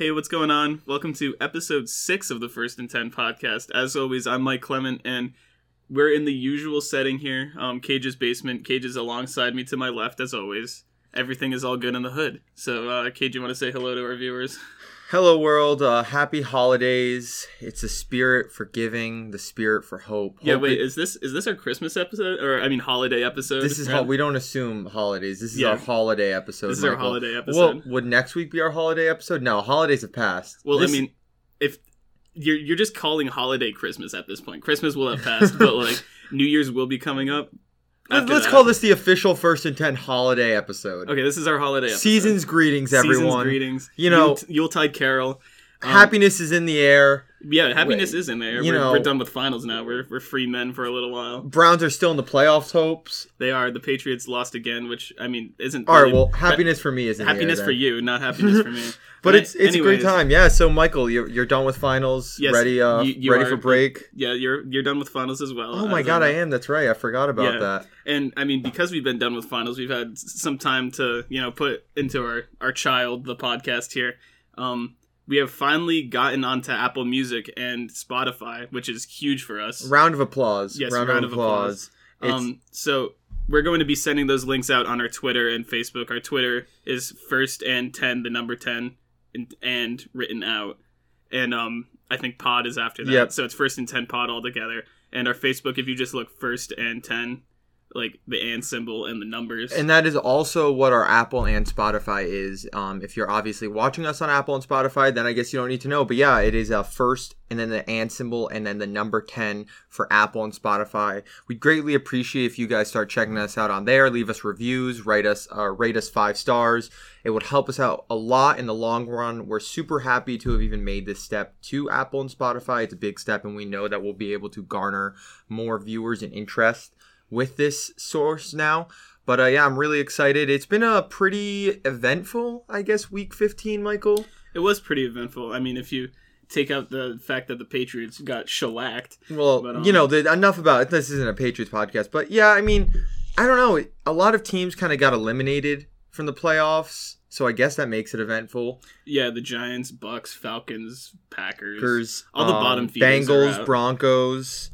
Hey, what's going on? Welcome to episode six of the First and Ten podcast. As always, I'm Mike Clement, and we're in the usual setting here, um, Cage's basement. Cage is alongside me to my left, as always. Everything is all good in the hood. So, uh, Cage, you want to say hello to our viewers? Hello, world. Uh, happy holidays. It's a spirit for giving, the spirit for hope. Yeah, Hope wait, it- is this is this our Christmas episode or I mean holiday episode? this is how we don't assume holidays. This is Yeah. our holiday episode. This is our holiday episode. Well, would next week be our holiday episode? No, holidays have passed. Well, This- I mean, if you're you're just calling holiday Christmas at this point, Christmas will have passed, but like New Year's will be coming up. Let's, that. call this the official first and ten holiday episode. Okay, this is our holiday episode. Seasons greetings, everyone. Seasons greetings. You know- Yule- Yuletide Carol. Um, Happiness is in the air. Yeah, happiness is in there. you we're, know- we're done with finals now. We're we're free men for a little while. Browns are still in the playoffs. Hopes. They are. The Patriots lost again, which I mean isn't. All right. really- Well, happiness for me is in the air happiness for you, not happiness for me. But it's it's a great time. Yeah. So Michael, you're you're done with finals. Yes, ready uh you- you ready are- for break. Yeah, you're you're done with finals as well. Oh my god, I am. That's right. I forgot about Yeah. that. And I mean, because we've been done with finals, we've had some time to, you know, put into our, our child, the podcast here. Um, we have finally gotten onto Apple Music and Spotify, which is huge for us. Round of applause. Yes, round, of applause. It's- Um, so we're going to be sending those links out on our Twitter and Facebook. Our Twitter is first and ten, the number ten, and, and written out. And um, I think pod is after that. Yep. So it's first and ten pod all together. And our Facebook, if you just look first and ten, like the and symbol and the numbers. and that is also what our Apple and Spotify is. Um, if you're obviously watching us on Apple and Spotify, then I guess you don't need to know. But yeah, it is a first and then the and symbol and then the number 10 for Apple and Spotify. We'd greatly appreciate if you guys start checking us out on there. Leave us reviews, write us, uh, rate us five stars. It would help us out a lot in the long run. We're super happy to have even made this step to Apple and Spotify. It's a big step, and we know that we'll be able to garner more viewers and interest with this source now. But uh, yeah, I'm really excited. It's been a pretty eventful, I guess, week 15, Michael. it was pretty eventful. I mean, if you take out the fact that the Patriots got shellacked, Well, But, um, you know, the, enough about it. This isn't a Patriots podcast, but yeah, I mean, I don't know. A lot of teams kind of got eliminated from the playoffs, so I guess that makes it eventful. yeah, the Giants, Bucs, Falcons, Packers. Packers, All the um, bottom feeders Bengals. Broncos.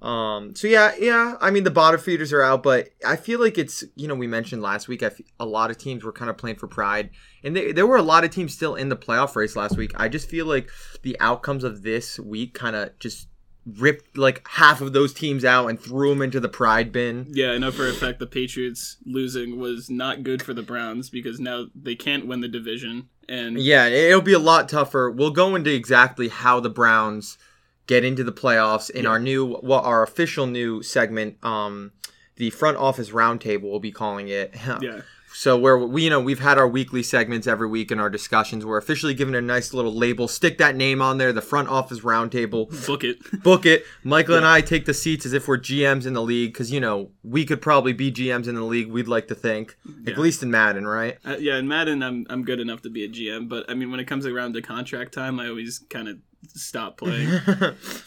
Um. So yeah, yeah. I mean, the bottom feeders are out, but I feel like it's you know we mentioned last week. I f- a lot of teams were kind of playing for pride, and they, there were a lot of teams still in the playoff race last week. I just feel like the outcomes of this week kind of just ripped like half of those teams out and threw them into the pride bin. Yeah, I know for a fact the Patriots losing was not good for the Browns because now they can't win the division. And Yeah, it'll be a lot tougher. We'll go into exactly how the Browns get into the playoffs in Yeah. our new, well, our official new segment, um, the front office roundtable. We'll be calling it. yeah, So where we, you know, we've had our weekly segments every week in our discussions. We're officially given a nice little label. Stick that name on there. The front office roundtable. book it. Book it. Michael and I take the seats as if we're GMs in the league because you know we could probably be GMs in the league. We'd like to think, Yeah. at least in Madden, right? Uh, yeah, in Madden, I'm I'm good enough to be a GM, but I mean, when it comes around to contract time, I always kind of stop playing.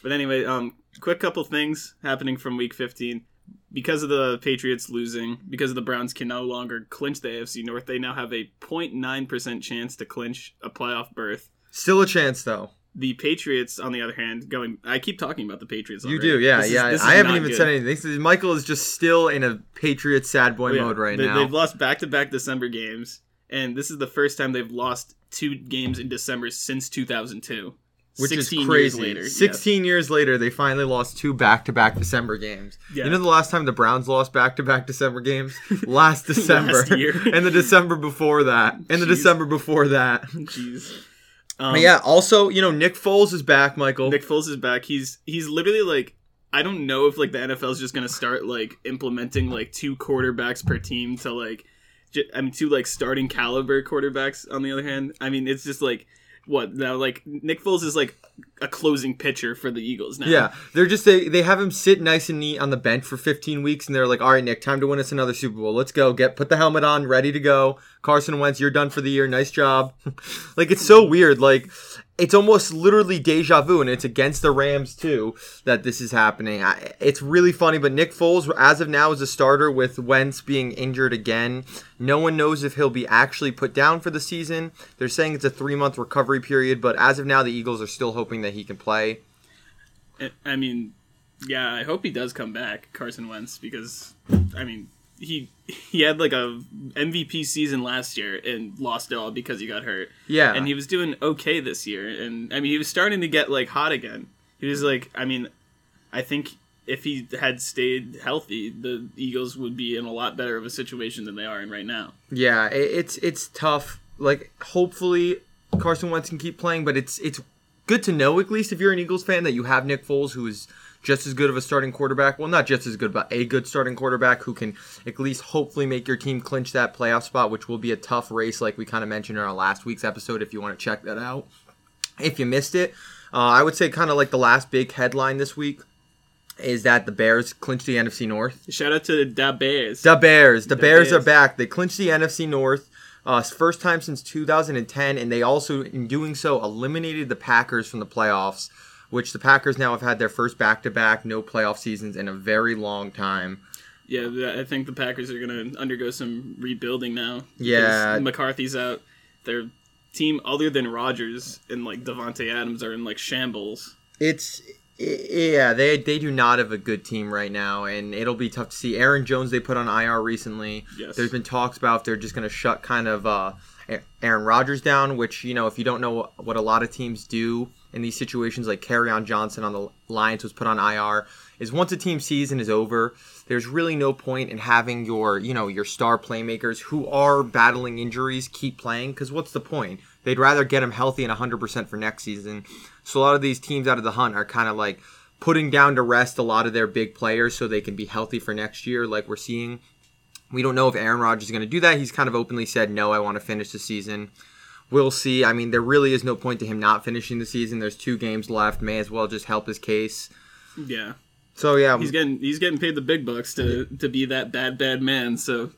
but anyway, um, quick couple things happening from Week 15. Because of the Patriots losing, because of the Browns can no longer clinch the AFC North, they now have a 0.9% chance to clinch a playoff berth. Still a chance though. The Patriots, on the other hand, going. I keep talking about the Patriots. You already. do, yeah, is- yeah. I haven't even good. said anything. Michael is just still in a Patriots sad boy Oh, yeah. mode right They- now. They've lost back-to-back December games, and this is the first time they've lost two games in December since 2002. Which is crazy. Years later, yes. 16 years later, they finally lost two back-to-back December games. Yeah. You know the last time the Browns lost back-to-back December games? Last December. Last year. and the December before that. And the December before that. Jeez. Um, But yeah, also, you know, Nick Foles is back, Michael. Nick Foles is back. He's he's literally like I don't know if like the NFL is just gonna start like implementing like two quarterbacks per team to like, j- I mean two like starting caliber quarterbacks. On the other hand, I mean it's just like what now like Nick Foles is like a closing pitcher for the Eagles now. Yeah, they're just they they have him sit nice and neat on the bench for 15 weeks, and they're like, "All right, Nick, time to win us another Super Bowl. Let's go. Get put the helmet on, ready to go." Carson Wentz, you're done for the year. Nice job. like it's so weird. Like it's almost literally deja vu, and it's against the Rams too that this is happening. I, it's really funny, but Nick Foles, as of now, is a starter with Wentz being injured again. No one knows if he'll be actually put down for the season. They're saying it's a three month recovery period, but as of now, the Eagles are still hoping that he can play. I- I mean, yeah, I hope he does come back, Carson Wentz, because I mean, he he had like a MVP season last year and lost it all because he got hurt. Yeah, And he was doing okay this year, and I mean, he was starting to get like hot again. He was like, I mean, I think if he had stayed healthy, the Eagles would be in a lot better of a situation than they are in right now. Yeah, it, it's it's tough. Like, hopefully Carson Wentz can keep playing, but it's it's good to know at least if you're an Eagles fan that you have Nick Foles, who is just as good of a starting quarterback. Well, not just as good, but a good starting quarterback who can at least hopefully make your team clinch that playoff spot, which will be a tough race, like we kind of mentioned in our last week's episode. If you want to check that out, if you missed it, uh, I would say kind of like the last big headline this week is that the Bears clinched the NFC North. Shout out to the Bears. The Bears. The, The Bears, Bears. are back. They clinched the NFC North. Uh, first time since 2010, and they also, in doing so, eliminated the Packers from the playoffs, which the Packers now have had their first back-to-back no playoff seasons in a very long time. Yeah, I think the Packers are going to undergo some rebuilding now. Yeah. McCarthy's out. Their team, other than Rodgers and like Davante Adams, are in like shambles. It's yeah, they they do not have a good team right now, and it'll be tough to see. Aaron Jones they put on IR recently. Yes. There's been talks about if they're just going to shut kind of uh, Aaron Rodgers down, which you know if you don't know what a lot of teams do in these situations, like Kerryon Johnson on the Lions was put on IR, is once a team season is over, there's really no point in having your you know your star playmakers who are battling injuries keep playing because what's the point? They'd rather get them healthy and 100% for next season. So a lot of these teams out of the hunt are kind of like putting down to rest a lot of their big players so they can be healthy for next year, like we're seeing. We don't know if Aaron Rodgers is going to do that. He's kind of openly said, no, I want to finish the season. We'll see. I mean, there really is no point to him not finishing the season. There's two games left. May as well just help his case. Yeah, So, yeah. he's getting he's getting paid the big bucks to to be that bad bad man. So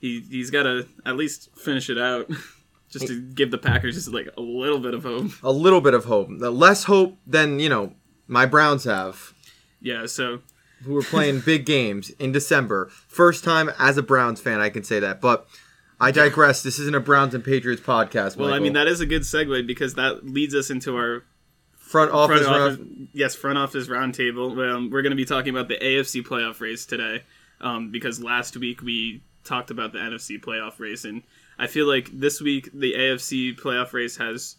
he he's got to at least finish it out, just to give the Packers just like a little bit of hope. a little bit of hope. Less hope than, you know, my Browns have, Yeah, so who are playing big games in December. First time as a Browns fan, I can say that. But I digress. This isn't a Browns and Patriots podcast. well, I mean that is a good segue because that leads us into our front office. front round- yes, front office roundtable. Um, we're going to be talking about the AFC playoff race today, um, because last week we talked about the NFC playoff race, and I feel like this week the AFC playoff race has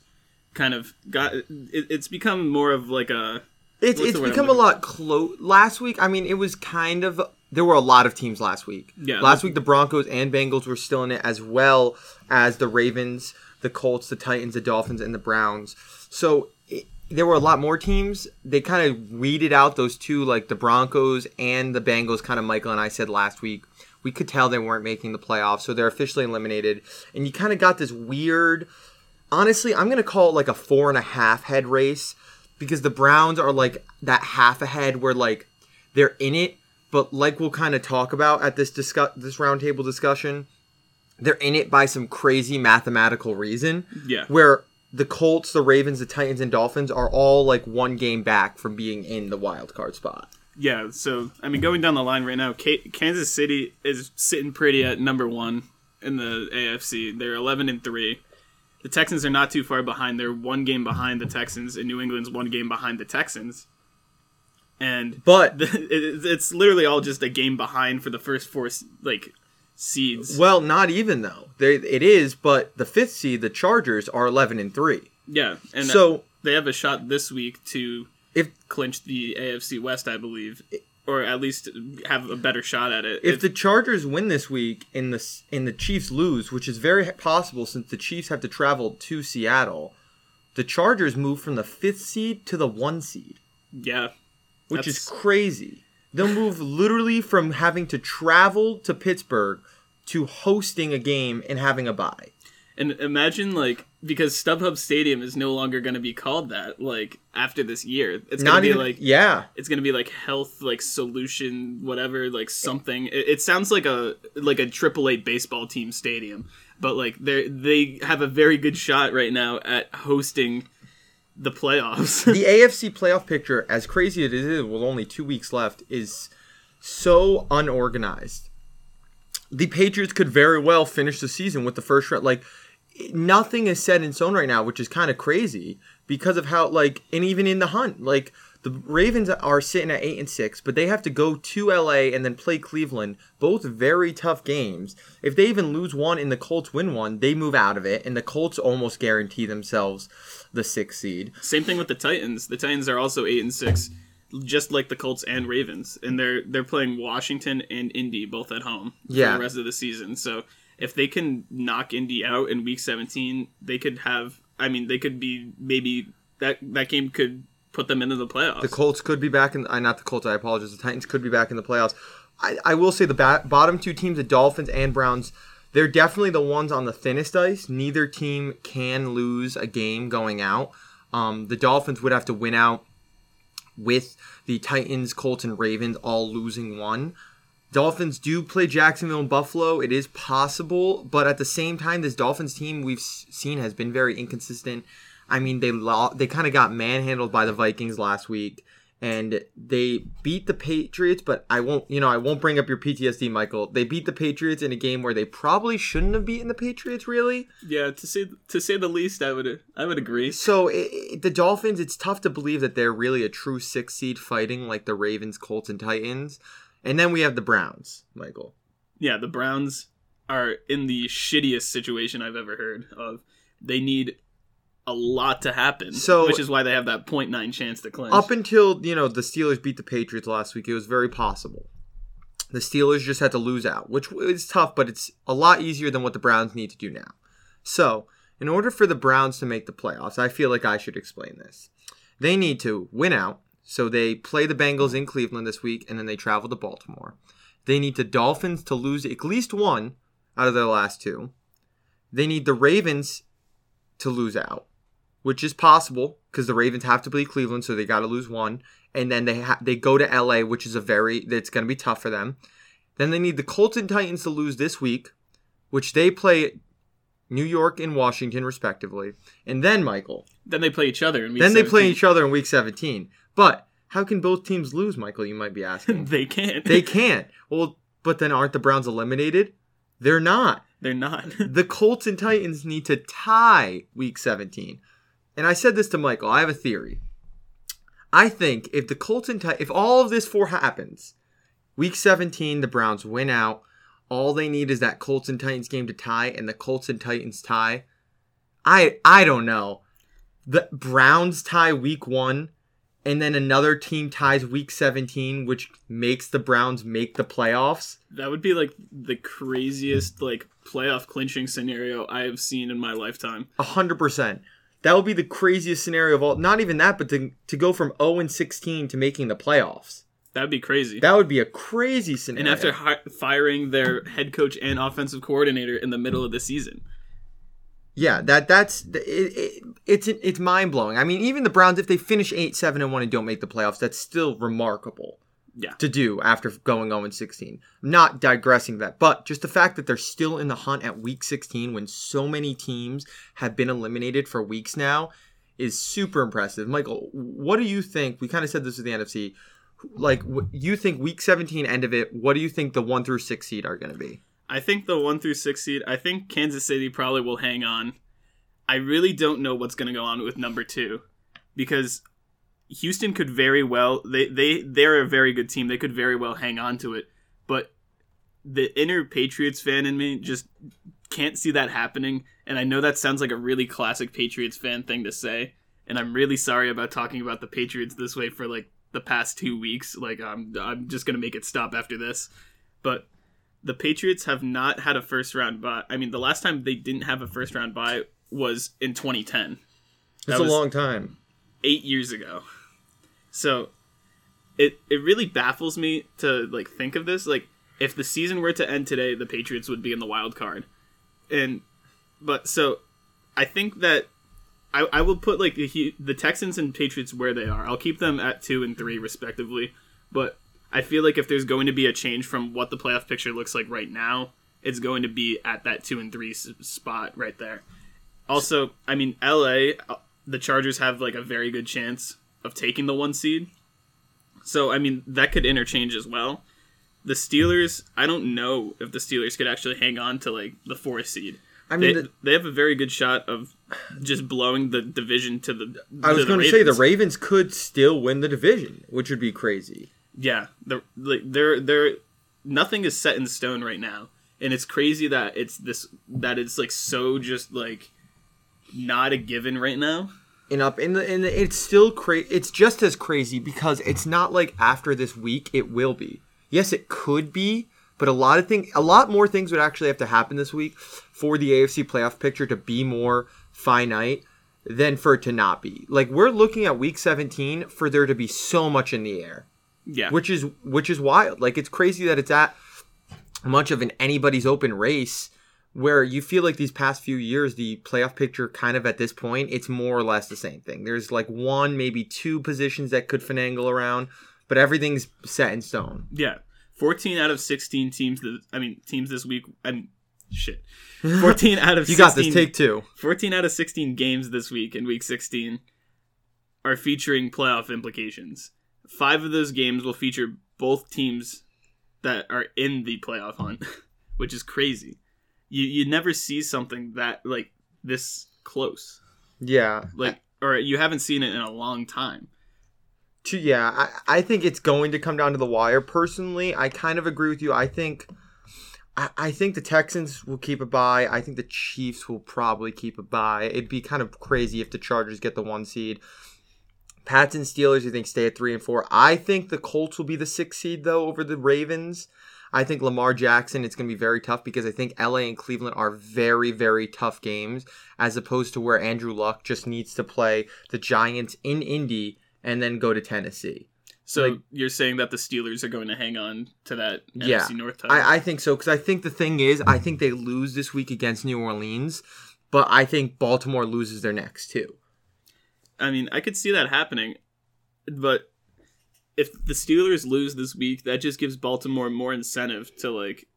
kind of got it, it's become more of like a It's it's the word I'm become a lot close. Last week, I mean, it was kind of there were a lot of teams last week. Yeah. Last week, the Broncos and Bengals were still in it, as well as the Ravens, the Colts, the Titans, the Dolphins, and the Browns. So it, there were a lot more teams. They kind of weeded out those two, like the Broncos and the Bengals. Kind of Michael and I said last week. We could tell they weren't making the playoffs, so they're officially eliminated. And you kind of got this weird honestly, I'm gonna call it like a four and a half head race because the Browns are like that half a head where like they're in it, but like we'll kind of talk about at this discuss this roundtable discussion, they're in it by some crazy mathematical reason. Yeah. Where the Colts, the Ravens, the Titans, and Dolphins are all like one game back from being in the wild card spot. yeah. So I mean, going down the line right now, Ka- Kansas City is sitting pretty at number one in the AFC. They're 11 and three. The Texans are not too far behind. They're one game behind the Texans, and New England's one game behind the Texans. And But it- it's literally all just a game behind for the first four like seeds. well, not even though. They, it is, but the fifth seed, the Chargers, are eleven and three. Yeah, and So uh, they have a shot this week to if clinch the AFC West, I believe, or at least have a better shot at it. if the Chargers win this week and the and the Chiefs lose, which is very possible since the Chiefs have to travel to Seattle, the Chargers move from the fifth seed to the one seed, yeah, which is crazy. They'll move literally from having to travel to Pittsburgh to hosting a game and having a bye. and imagine like because StubHub Stadium is no longer going to be called that. Like after this year, it's going to be even like yeah. it's gonna be like health like solution whatever like eh. something it, it sounds like a like a triple a baseball team stadium but like they they have a very good shot right now at hosting the playoffs. the AFC playoff picture, as crazy as it is, with only two weeks left, is so unorganized. The Patriots could very well finish the season with the first round. Like nothing is set in stone right now, which is kind of crazy because of how like and even in the hunt, like the Ravens are sitting at eight and six, but they have to go to LA and then play Cleveland. Both very tough games. If they even lose one and the Colts win one, they move out of it, and the Colts almost guarantee themselves the sixth seed. Same thing with the Titans. The Titans are also eight and six, just like the Colts and Ravens, and they're they're playing Washington and Indy both at home Yeah. for the rest of the season. So if they can knock Indy out in Week 17, they could have. I mean, they could be maybe that that game could put them into the playoffs. The Colts could be back in. Uh, not the Colts. I apologize. The Titans could be back in the playoffs. I, I will say the ba- bottom two teams, the Dolphins and Browns, they're definitely the ones on the thinnest ice. Neither team can lose a game going out. Um, the Dolphins would have to win out with the Titans, Colts, and Ravens all losing one. Dolphins do play Jacksonville and Buffalo. It is possible, but at the same time, this Dolphins team we've seen has been very inconsistent. I mean, they lo- they kind of got manhandled by the Vikings last week, and they beat the Patriots. But I won't, you know, I won't bring up your PTSD, Michael. They beat the Patriots in a game where they probably shouldn't have beaten the Patriots, really. yeah, to say to say the least, I would I would agree. So it, it- the Dolphins, it's tough to believe that they're really a true six seed fighting like the Ravens, Colts, and Titans. And then we have the Browns, Michael. Yeah, the Browns are in the shittiest situation I've ever heard of. They need a lot to happen, So- which is why they have that 0.9 chance to clinch. Up until you know the Steelers beat the Patriots last week, it was very possible. The Steelers just had to lose out, which is tough, but it's a lot easier than what the Browns need to do now. So, in order for the Browns to make the playoffs, I feel like I should explain this. They need to win out. So they play the Bengals in Cleveland this week, and then they travel to Baltimore. They need the Dolphins to lose at least one out of their last two. They need the Ravens to lose out, which is possible because the Ravens have to play Cleveland, so they got to lose one. And then they ha- they go to LA, which is a very it's going to be tough for them. Then they need the Colts and Titans to lose this week, which they play New York and Washington respectively. And then Michael, then they play each other. Then they play each other in Week 17. But how can both teams lose, Michael? You might be asking. they can't. they can't. Well, but then aren't the Browns eliminated? They're not. They're not. The Colts and Titans need to tie week 17. And I said this to Michael. I have a theory. I think if the Colts and Titans, if all of this four happens, week 17, the Browns win out. All they need is that Colts and Titans game to tie, and the Colts and Titans tie. I I don't know. The Browns tie week one, and then another team ties week 17, which makes the Browns make the playoffs. that would be like the craziest like playoff clinching scenario I have seen in my lifetime. A hundred percent. That would be the craziest scenario of all. Not even that, but to, to go from 0 and 16 to making the playoffs. That'd be crazy. That would be a crazy scenario. and after hi- firing their head coach and offensive coordinator in the middle of the season. yeah, that that's it, it, it's it's mind blowing. I mean, even the Browns, if they finish eight, seven, and one and don't make the playoffs, that's still remarkable Yeah. to do after going 0 and 16. I'm not digressing that, but just the fact that they're still in the hunt at week 16 when so many teams have been eliminated for weeks now is super impressive. Michael, what do you think? We kind of said this with the NFC. Like, you think week 17 end of it? What do you think the one through six seed are going to be? I think the one through six seed. I think Kansas City probably will hang on. I really don't know what's going to go on with number two, because Houston could very well. They they they're a very good team. They could very well hang on to it, but the inner Patriots fan in me just can't see that happening. And I know that sounds like a really classic Patriots fan thing to say, and I'm really sorry about talking about the Patriots this way for like the past two weeks. Like I'm I'm just gonna make it stop after this, but the Patriots have not had a first round bye. I mean, the last time they didn't have a first round bye was in 2010, It's was- a long time. eight years ago. So it it really baffles me to like think of this. Like, if the season were to end today, the Patriots would be in the wild card, and but so I think that. I, I will put like the, the Texans and Patriots where they are. I'll keep them at two and three respectively. But I feel like if there's going to be a change from what the playoff picture looks like right now, it's going to be at that two and three spot right there. Also, I mean, LA, uh, the Chargers have like a very good chance of taking the one seed. So I mean that could interchange as well. The Steelers, I don't know if the Steelers could actually hang on to like the fourth seed. I mean, They, the, they have a very good shot of just blowing the division to the. I was to going to say the Ravens. Ravens could still win the division, which would be crazy. Yeah, the like they're they're nothing is set in stone right now, and it's crazy that it's this that it's like so just like not a given right now. And up in the in the it's still crazy it's just as crazy because it's not like after this week it will be. Yes it could be but a lot of things a lot more things would actually have to happen this week for the afc playoff picture to be more finite than for it to not be. Like we're looking at week 17 for there to be so much in the air. Yeah, which is which is wild. Like it's crazy that it's at much of an anybody's open race where you feel like these past few years the playoff picture kind of at this point it's more or less the same thing there's like one maybe two positions that could finagle around but everything's set in stone yeah. Fourteen out of sixteen teams. That I mean, teams this week. And shit. Fourteen out of you 16, got this take two 14 out of 16 games this week in week 16 are featuring playoff implications. Five of those games will feature both teams that are in the playoff hunt, which is crazy. You you never see something that like this close. yeah Like or you haven't seen it in a long time. to, yeah I, I think it's going to come down to the wire personally i kind of agree with you i think I, I think the Texans will keep a bye. I think the Chiefs will probably keep a bye. It'd be kind of crazy if the Chargers get the one seed. Pats and Steelers, you think, stay at three and four. I think the Colts will be the six seed though over the Ravens. I think Lamar Jackson, it's going to be very tough because I think LA and Cleveland are very, very tough games, as opposed to where Andrew Luck just needs to play the Giants in Indy and then go to Tennessee. So Like- you're saying that the Steelers are going to hang on to that Yeah. NFC North title? I, I think so because I think the thing is, I think they lose this week against New Orleans, but I think Baltimore loses their next two. I mean, I could see that happening, but if the Steelers lose this week, that just gives Baltimore more incentive to like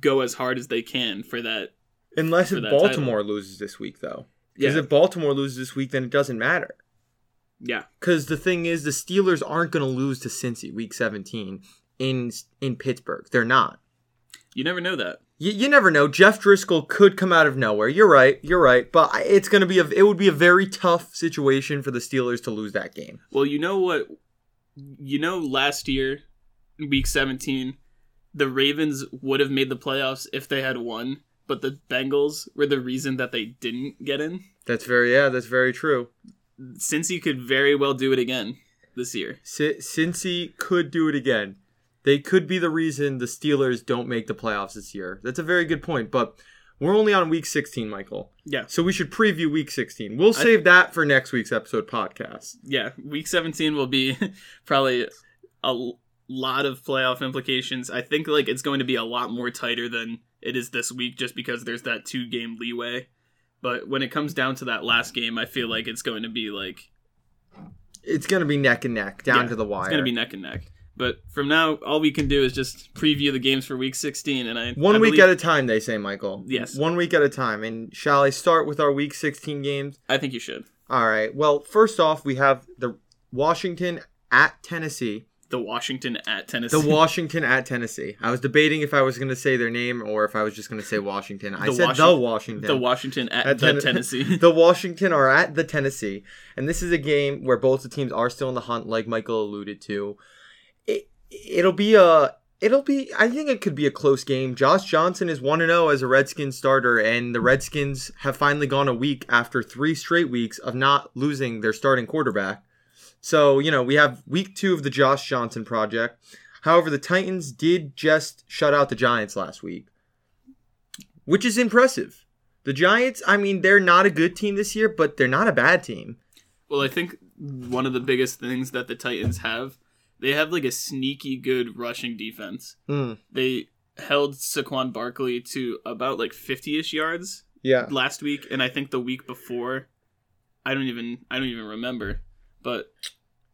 go as hard as they can for that. Unless For if that Baltimore loses this week, though. Because Yeah, if Baltimore loses this week, then it doesn't matter. yeah, Because the thing is, the Steelers aren't going to lose to Cincy week 17 in in Pittsburgh. They're not. you never know that. You, you never know. Jeff Driskel could come out of nowhere. You're right. You're right. But it's going to be a it would be a very tough situation for the Steelers to lose that game. Well, you know what? You know, last year, week seventeen, the Ravens would have made the playoffs if they had won, but the Bengals were the reason that they didn't get in. That's very yeah. That's very true. Cincy could very well do it again this year. C- Cincy could do it again. They could be the reason the Steelers don't make the playoffs this year. That's a very good point, but we're only on week 16, Michael. Yeah. So we should preview week 16. We'll save that for next week's episode podcast. yeah, week 17 will be probably a lot of playoff implications. I think like it's going to be a lot more tighter than it is this week just because there's that two game leeway. But when it comes down to that last game, I feel like it's going to be like It's going to be neck and neck, down Yeah, to the wire. it's going to be neck and neck. But from now, all we can do is just preview the games for week 16 and I One I week believe- at a time, they say, Michael. Yes. One week at a time. And shall I start with our week 16 games? I think you should. All right. Well, first off, we have the Washington at Tennessee. The Washington at Tennessee. The Washington at Tennessee. I was debating if I was going to say their name or if I was just going to say Washington. I The said Washing- the Washington. the Washington at, At the Ten- Tennessee. the Washington are at the Tennessee, and this is a game where both the teams are still in the hunt, like Michael alluded to. It it'll be a it'll be I think it could be a close game. Josh Johnson is one and zero as a Redskins starter, and the Redskins have finally gone a week after three straight weeks of not losing their starting quarterback. So you know we have week two of the Josh Johnson project. However, the Titans did just shut out the Giants last week, which is impressive. The Giants, I mean, they're not a good team this year, but they're not a bad team. Well, I think one of the biggest things that the Titans have, they have like a sneaky good rushing defense. Mm, They held Saquon Barkley to about like 50ish yards yeah. last week and I think the week before I don't even I don't even remember, but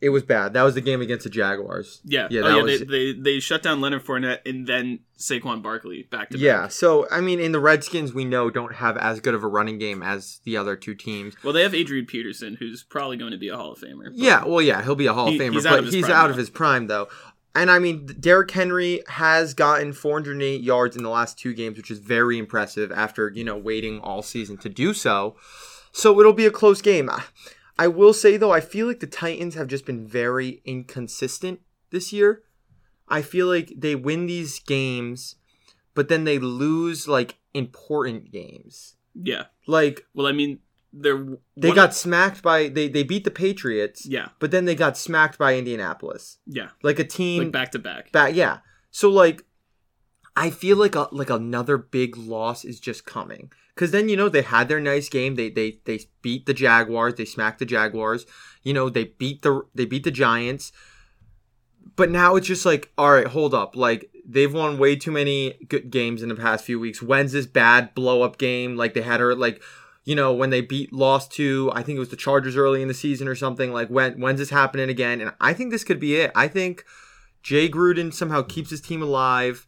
It was bad. That was the game against the Jaguars. Yeah, Yeah, oh, yeah. was- They, they they shut down Leonard Fournette and then Saquon Barkley back to Yeah, back. so I mean, in the Redskins, we know don't have as good of a running game as the other two teams. Well, they have Adrian Peterson, who's probably going to be a Hall of Famer. Yeah, well, yeah, he'll be a Hall He- of Famer, he's but he's out now. of his prime though. And I mean, Derrick Henry has gotten 408 yards in the last two games, which is very impressive after you know waiting all season to do so. So it'll be a close game. I- will say though, I feel like the Titans have just been very inconsistent this year. I feel like they win these games, but then they lose like important games. yeah. Like Well, I mean, they're they got of- smacked by they they beat the Patriots, yeah, but then they got smacked by Indianapolis. yeah, Like a team like back to back. back yeah. So like I feel like a, like another big loss is just coming. Cuz then you know they had their nice game. They they they beat the Jaguars, they smacked the Jaguars. You know, they beat the they beat the Giants. But now it's just like, all right, hold up. Like they've won way too many good games in the past few weeks. When's this bad blow up game? Like they had her like, you know, when they beat lost to I think it was the Chargers early in the season or something. Like when when's this happening again? And I think this could be it. I think Jay Gruden somehow keeps his team alive.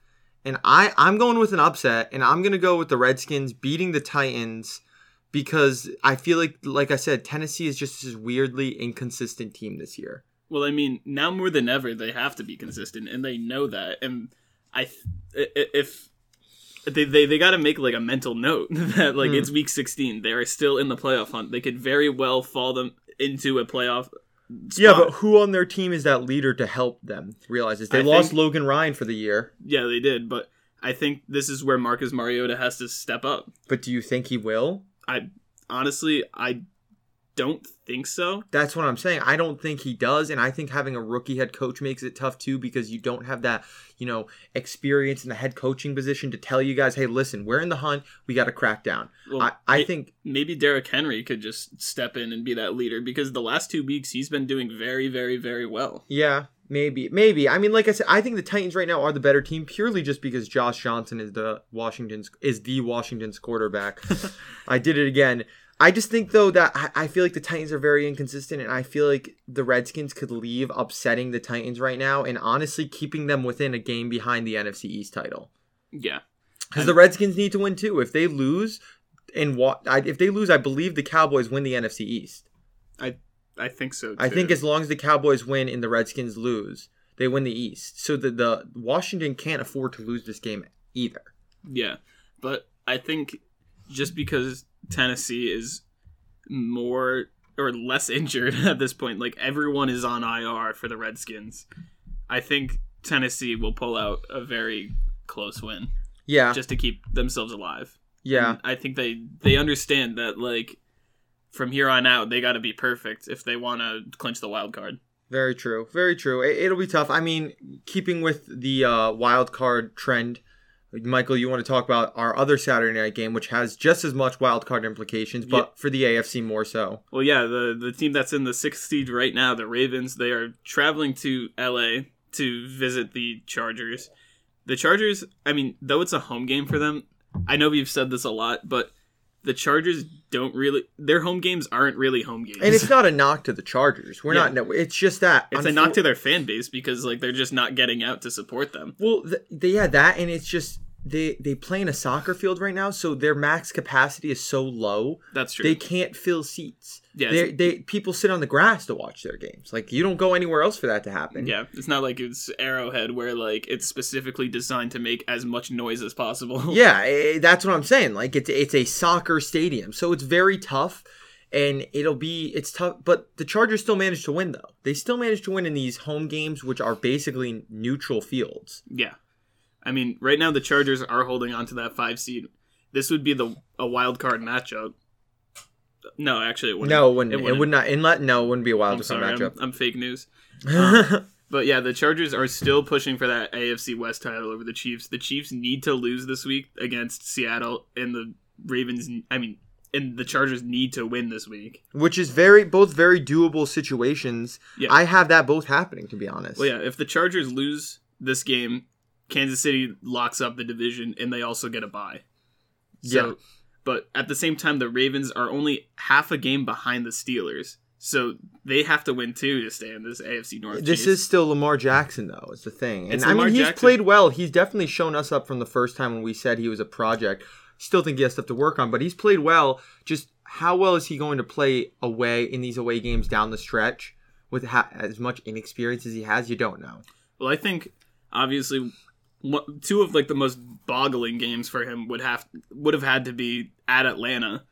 And I, I'm going with an upset, and I'm going to go with the Redskins beating the Titans because I feel like, like I said, Tennessee is just this weirdly inconsistent team this year. Well, I mean, now more than ever, they have to be consistent, and they know that. And I, th- i- i- if they they, they got to make like a mental note that like Hmm. it's week sixteen, they are still in the playoff hunt. They could very well fall them into a playoff. Spot. Yeah, but who on their team is that leader to help them realize this? They I lost think- Logan Ryan for the year, yeah, they did. But I think this is where Marcus Mariota has to step up. but do you think he will? I honestly, I don't think so. That's what I'm saying. I don't think he does, and I think having a rookie head coach makes it tough too because you don't have that, you know, experience in the head coaching position to tell you guys, hey, listen, we're in the hunt, we got to crack down. Well, I, I think maybe Derrick Henry could just step in and be that leader because the last two weeks he's been doing very, very, very well. Yeah, maybe, maybe. I mean, like I said, I think the Titans right now are the better team purely just because Josh Johnson is the Washington's is the Washington's quarterback. I did it again. I just think though that I- I feel like the Titans are very inconsistent, and I feel like the Redskins could leave upsetting the Titans right now, and honestly keeping them within a game behind the NFC East title. Yeah. Because the Redskins need to win too. If they lose, and what if they lose, I believe the Cowboys win the NFC East. I think so. Too. I think as long as the Cowboys win and the Redskins lose, they win the East. So the, the Washington can't afford to lose this game either. yeah, but I think just because Tennessee is more or less injured at this point, like everyone is on IR for the Redskins, I think Tennessee will pull out a very close win Yeah, just to keep themselves alive. yeah, And I think they they understand that like from here on out they got to be perfect if they want to clinch the wild card. very true, very true. It, it'll be tough. I mean, keeping with the uh, wild card trend, Michael, you want to talk about our other Saturday night game, which has just as much wild card implications, but Yeah. for the AFC more so. Well, yeah, the the team that's in the sixth seed right now, the Ravens, they are traveling to LA to visit the Chargers. The Chargers, I mean, though it's a home game for them, I know we've said this a lot, but the Chargers don't really their home games aren't really home games. And it's not a knock to the Chargers. We're Yeah. not. No, it's just that it's a knock to their fan base because like they're just not getting out to support them. Well, th- they, yeah, that and it's just they they play in a soccer field right now, so their max capacity is so low That's true. they can't fill seats. Yeah, they they people sit on the grass to watch their games. Like you don't go anywhere else for that to happen. yeah, it's not like it's Arrowhead where like it's specifically designed to make as much noise as possible. yeah, eh, that's what I'm saying. Like it's it's a soccer stadium, so it's very tough, and it'll be it's tough. But the Chargers still managed to win though. They still managed to win in these home games, which are basically neutral fields. Yeah. I mean, right now the Chargers are holding on to that five seed. This would be the a wild card matchup. No, actually, it wouldn't. No, it wouldn't. It, wouldn't. would not. Inlet. No, it wouldn't be a wild I'm sorry, I'm. I'm fake news. Um, But yeah, the Chargers are still pushing for that AFC West title over the Chiefs. The Chiefs need to lose this week against Seattle, and the Ravens. I mean, and the Chargers need to win this week. which is very both very doable situations. Yeah. I have that both happening to be honest. Well, yeah, if the Chargers lose this game, Kansas City locks up the division, and they also get a bye. So, Yeah. But at the same time, the Ravens are only half a game behind the Steelers. So they have to win too to stay in this AFC North. This is still Lamar Jackson, though. It's the thing, and It's I Lamar mean he's Jackson. played well. He's definitely shown us up from the first time when we said he was a project. Still think he has stuff to work on, but he's played well. Just how well is he going to play away in these away games down the stretch with ha- as much inexperience as he has? You don't know. Well, I think obviously two of like the most boggling games for him would have would have had to be at Atlanta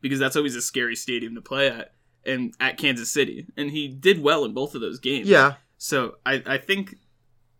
because that's always a scary stadium to play at, and at Kansas City, and he did well in both of those games. Yeah. So I I think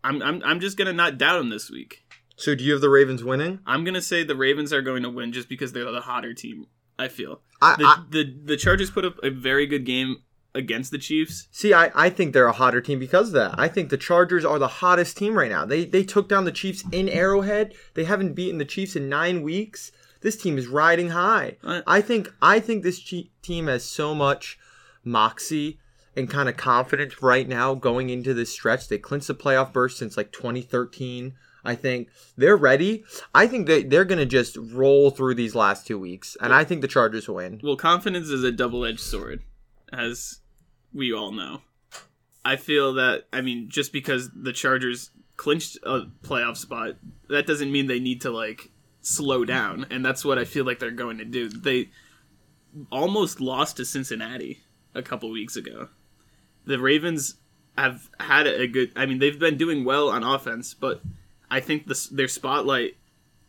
I'm I'm I'm just gonna not doubt him this week. So do you have the Ravens winning? I'm gonna say the Ravens are going to win just because they're the hotter team. I feel I, the I the, the Chargers put up a very good game against the Chiefs. see. I, I think they're a hotter team because of that. I think the Chargers are the hottest team right now. They they took down the Chiefs in Arrowhead. They haven't beaten the Chiefs in nine weeks. This team is riding high. I- I think I think this team has so much moxie and kind of confidence right now going into this stretch. They clinched the playoff berth since like 2013. I think they're ready. I think they they're gonna just roll through these last two weeks, and I think the Chargers will win. Well, confidence is a double edged sword, as we all know. I feel that, I mean, just because the Chargers clinched a playoff spot, that doesn't mean they need to, like, slow down. And that's what I feel like they're going to do. They almost lost to Cincinnati a couple weeks ago. The Ravens have had a good, I mean, they've been doing well on offense, but I think the, their spotlight,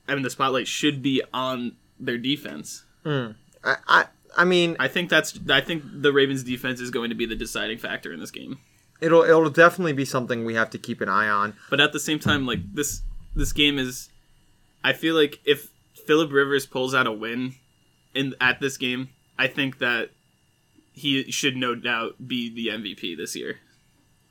I mean, the spotlight should be on their defense. Hmm. I, I I mean I think that's I think the Ravens defense is going to be the deciding factor in this game. it'll it'll definitely be something we have to keep an eye on. But at the same time like this this game is I feel like if Philip Rivers pulls out a win in at this game, I think that he should no doubt be the MVP this year.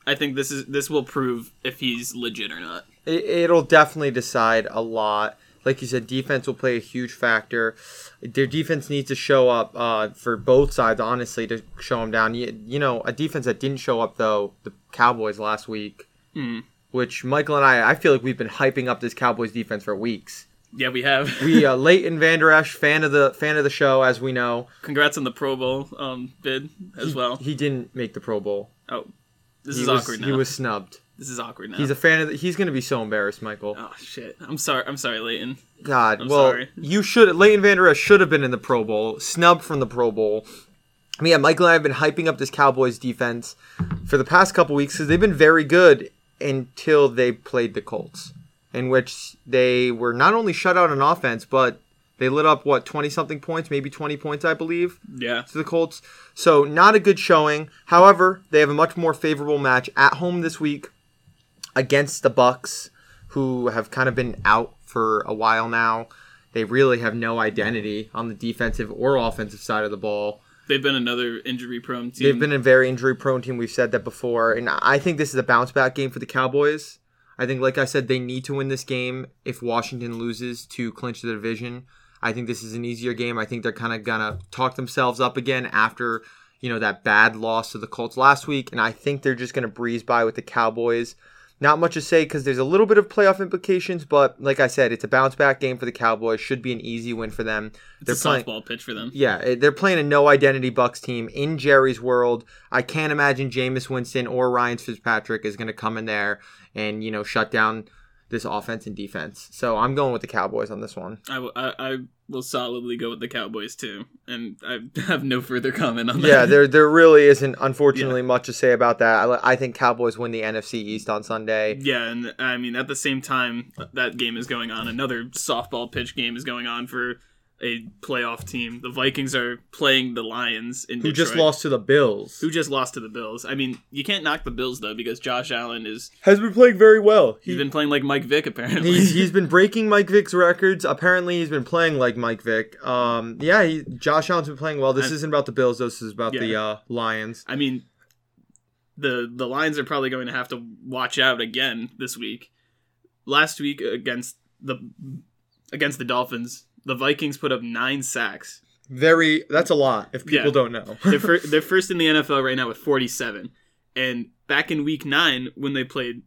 I think this is this will prove if he's legit or not. It, it'll definitely decide a lot. Like you said, defense will play a huge factor. Their defense needs to show up uh, for both sides, honestly, to show them down. You, you know, a defense that didn't show up though, the Cowboys last week, Hmm. which Michael and I, I feel like we've been hyping up this Cowboys defense for weeks. Yeah, we have. We uh, Leighton Vander Esch, fan of the fan of the show, as we know, Congrats on the Pro Bowl um, bid as well. he didn't make the Pro Bowl. Oh, this He is was, awkward now. He was snubbed. This is awkward now. He's a fan of. The, he's going to be so embarrassed, Michael. Oh shit! I'm sorry. I'm sorry, Leighton. God, I'm well, sorry. you should. Leighton Vander Esch should have been in the Pro Bowl, snubbed from the Pro Bowl. I mean, yeah, Michael and I have been hyping up this Cowboys defense for the past couple weeks because they've been very good until they played the Colts, in which they were not only shut out on offense, but they lit up what twenty something points, maybe twenty points, I believe Yeah. to the Colts. So not a good showing. However, they have a much more favorable match at home this week against the Bucs, who have kind of been out for a while now. They really have no identity on the defensive or offensive side of the ball. They've been another injury-prone team. They've been a very injury prone team. We've said that before. And I think this is a bounce back game for the Cowboys. I think, like I said, they need to win this game if Washington loses to clinch the division. I think this is an easier game. I think they're kind of going to talk themselves up again after, you know, that bad loss to the Colts last week. And I think they're just going to breeze by with the Cowboys. Not much to say because there's a little bit of playoff implications, but like I said, it's a bounce back game for the Cowboys. Should be an easy win for them. it's a softball pitch for them. Yeah, eh, they're playing a no identity Bucs team in Jerry's world. I can't imagine Jameis Winston or Ryan Fitzpatrick is going to come in there and you know shut down this offense and defense. So I'm going with the Cowboys on this one. I, will- I, I will solidly go with the Cowboys too, and I have no further comment on that. Yeah, there there really isn't unfortunately much to say about that. I, I think Cowboys win the NFC East on Sunday. Yeah, and I mean at the same time that game is going on, another softball pitch game is going on for a playoff team. The Vikings are playing the Lions in Who Detroit, just lost to the Bills? Who just lost to the Bills? I mean, you can't knock the Bills though because Josh Allen is has been playing very well. he's been playing like Mike Vick apparently. He's, he's been breaking Mike Vick's records. Apparently, he's been playing like Mike Vick. Um, yeah, he, Josh Allen's been playing well. This And- isn't about the Bills. This is about the uh, Lions. I mean, the the Lions are probably going to have to watch out again this week. Last week against the against the Dolphins, the Vikings put up nine sacks. Very. That's a lot. If people Yeah. don't know. They're, fir- they're first in the NFL right now with 47. And back in week nine, when they played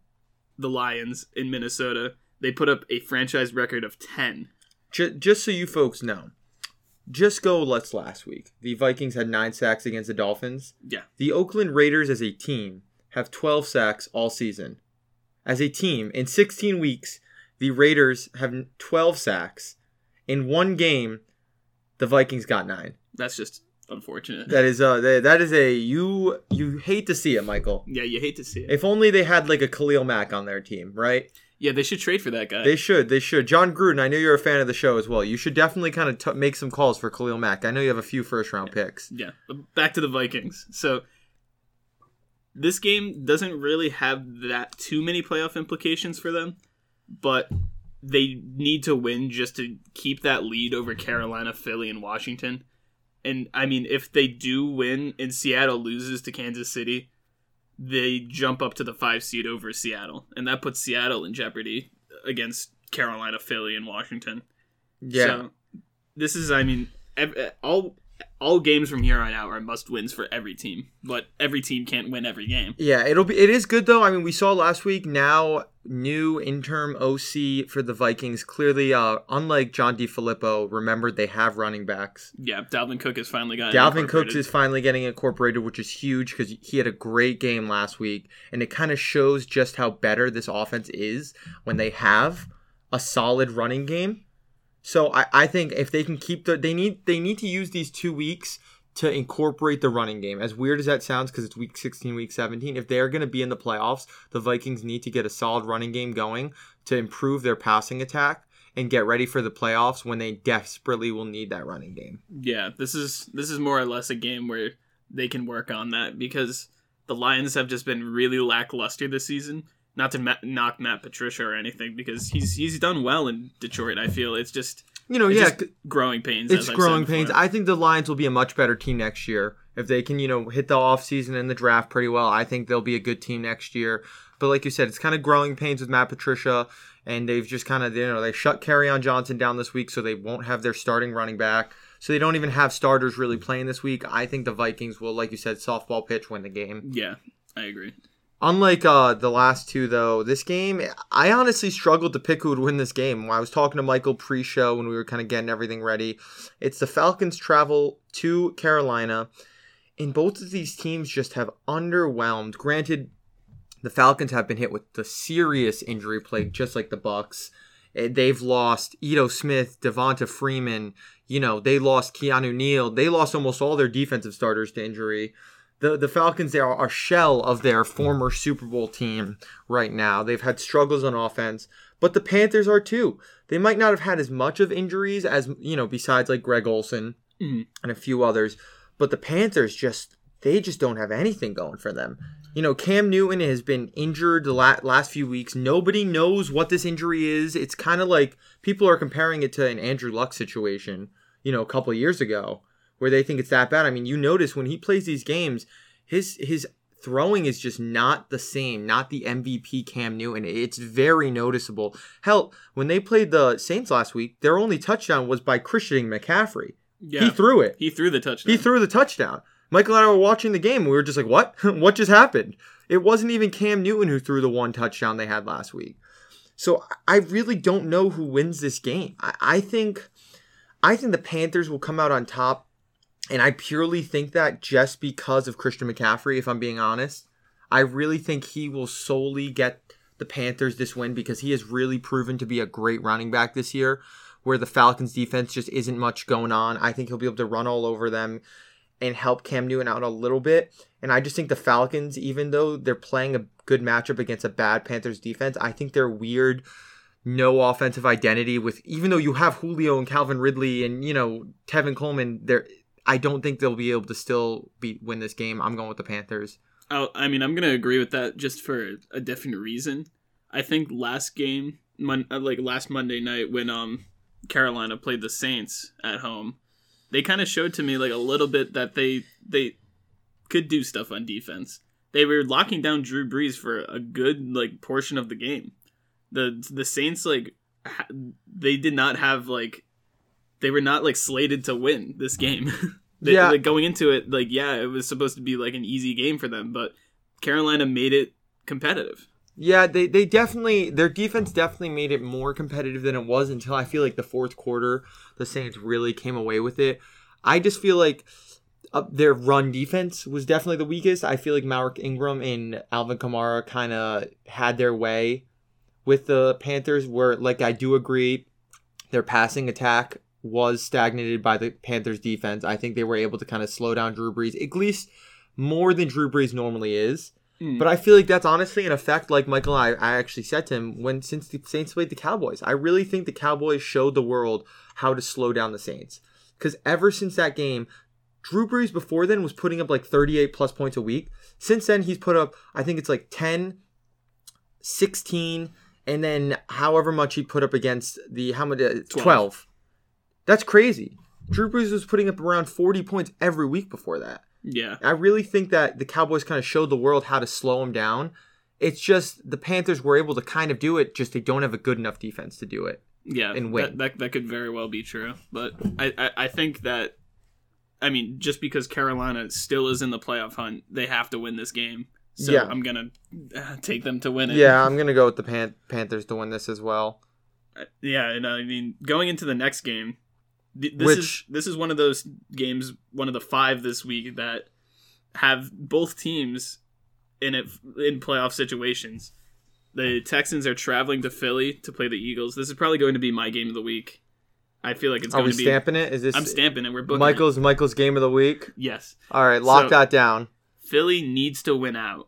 the Lions in Minnesota, they put up a franchise record of 10. J- just so you folks know, just go let's last week. The Vikings had nine sacks against the Dolphins. Yeah. The Oakland Raiders as a team have 12 sacks all season. As a team, in 16 weeks, the Raiders have 12 sacks. In one game, the Vikings got nine. That's just unfortunate. That is uh that that is a you you hate to see it, Michael. yeah, you hate to see it. If only they had like a Khalil Mack on their team, right? yeah, they should trade for that guy. They should. They should. Jon Gruden, I know you're a fan of the show as well. You should definitely kind of t- make some calls for Khalil Mack. I know you have a few first round picks. Yeah, back to the Vikings. So this game doesn't really have that too many playoff implications for them, but they need to win just to keep that lead over Carolina, Philly, and Washington. And I mean, if they do win and Seattle loses to Kansas City, they jump up to the five seed over Seattle, and that puts Seattle in jeopardy against Carolina, Philly, and Washington. Yeah. So this is, I mean, all all games from here on out are must wins for every team, but every team can't win every game. Yeah, it'll be it is good though. I mean, we saw last week now new interim OC for the Vikings. Clearly uh unlike John DeFilippo, remember they have running backs. Yeah, Dalvin Cook has finally got. Dalvin Cook is finally getting incorporated, which is huge because he had a great game last week, and it kind of shows just how better this offense is when they have a solid running game. So I, I think if they can keep the they need they need to use these two weeks to incorporate the running game. As weird as that sounds, because it's week 16, week 17, if they're going to be in the playoffs, the Vikings need to get a solid running game going to improve their passing attack and get ready for the playoffs when they desperately will need that running game. Yeah, this is this is more or less a game where they can work on that because the Lions have just been really lackluster this season. Not to ma- knock Matt Patricia or anything because he's he's done well in Detroit. I feel it's just You know, yeah, growing pains. it's growing pains. I think the Lions will be a much better team next year if they can, you know, hit the offseason and the draft pretty well. I think they'll be a good team next year. But like you said, it's kind of growing pains with Matt Patricia, and they've just kind of, you know, they shut Kerryon Johnson down this week, so they won't have their starting running back. So they don't even have starters really playing this week. I think the Vikings will, like you said, softball pitch win the game. yeah, I agree. Unlike uh, the last two, though, this game, I honestly struggled to pick who would win this game. I was talking to Michael pre show when we were kind of getting everything ready, it's the Falcons travel to Carolina, and both of these teams just have underwhelmed. Granted, the Falcons have been hit with the serious injury plague, just like the Bucs. Eh, They've lost Ito Smith, Devonta Freeman. You know, they lost Keanu Neal. They lost almost all their defensive starters to injury the the Falcons they are a shell of their former Super Bowl team right now. They've had struggles on offense, but the Panthers are too. They might not have had as much of injuries as you know, besides like Greg Olsen Mhm. and a few others, but the Panthers just they just don't have anything going for them. You know, Cam Newton has been injured the la- last few weeks. Nobody knows what this injury is. It's kind of like people are comparing it to an Andrew Luck situation, you know, a couple years ago where they think it's that bad. I mean, you notice when he plays these games, his his throwing is just not the same, not the MVP Cam Newton. It's very noticeable. Hell, when they played the Saints last week, their only touchdown was by Christian McCaffrey. Yeah, He threw it. he threw the touchdown. He threw the touchdown. Michael and I were watching the game. We were just like, "What? what just happened?" It wasn't even Cam Newton who threw the one touchdown they had last week. So I really don't know who wins this game. I, I think, I think the Panthers will come out on top, and I purely think that just because of Christian McCaffrey. If I'm being honest, I really think he will solely get the Panthers this win because he has really proven to be a great running back this year. Where the Falcons defense just isn't much going on. I think he'll be able to run all over them and help Cam Newton out a little bit. And I just think the Falcons, even though they're playing a good matchup against a bad Panthers defense, I think they're weird, no offensive identity with even though you have Julio and Calvin Ridley and, you know, Tevin Coleman, they're I don't think they'll be able to still beat win this game. I'm going with the Panthers. Oh, I mean, I'm gonna agree with that just for a different reason. I think last game, mon- uh, like last Monday night when um Carolina played the Saints at home, they kind of showed to me like a little bit that they they could do stuff on defense. They were locking down Drew Brees for a good like portion of the game. The the Saints like ha- they did not have like they were not like slated to win this game. They, Yeah. like going into it, like yeah, it was supposed to be like an easy game for them, but Carolina made it competitive. Yeah, they, they definitely their defense definitely made it more competitive than it was until I feel like the fourth quarter the Saints really came away with it. I just feel like uh, their run defense was definitely the weakest. I feel like Mark Ingram and Alvin Kamara kind of had their way with the Panthers. Where like I do agree, their passing attack was stagnated by the Panthers defense. I think they were able to kind of slow down Drew Brees at least more than Drew Brees normally is. Mm. But I feel like that's honestly an effect, like Michael I, I actually said to him when since the Saints played the Cowboys. I really think the Cowboys showed the world how to slow down the Saints. Because ever since that game, Drew Brees before then was putting up like 38 plus points a week. Since then, he's put up, I think it's like 10, 16, and then however much he put up against the, how many, uh, 12. That's crazy. Drew Brees was putting up around 40 points every week before that. Yeah. I really think that the Cowboys kind of showed the world how to slow him down. It's just the Panthers were able to kind of do it, just they don't have a good enough defense to do it. Yeah, and win. That, that that could very well be true, but I, I I think that I mean just because Carolina still is in the playoff hunt, they have to win this game. So Yeah. I'm gonna uh, take them to win it. Yeah, I'm going to go with the Pan- Panthers to win this as well. Uh, yeah, and I mean going into the next game, th- this Which- is this is one of those games, one of the five this week that have both teams in it in playoff situations. The Texans are traveling to Philly to play the Eagles. This is probably going to be my game of the week. I feel like it's going to be. I'm stamping it? Is this I'm stamping it. We're booking it. Michael's Michael's game of the week? Yes. All right, lock So- that down. Philly needs to win out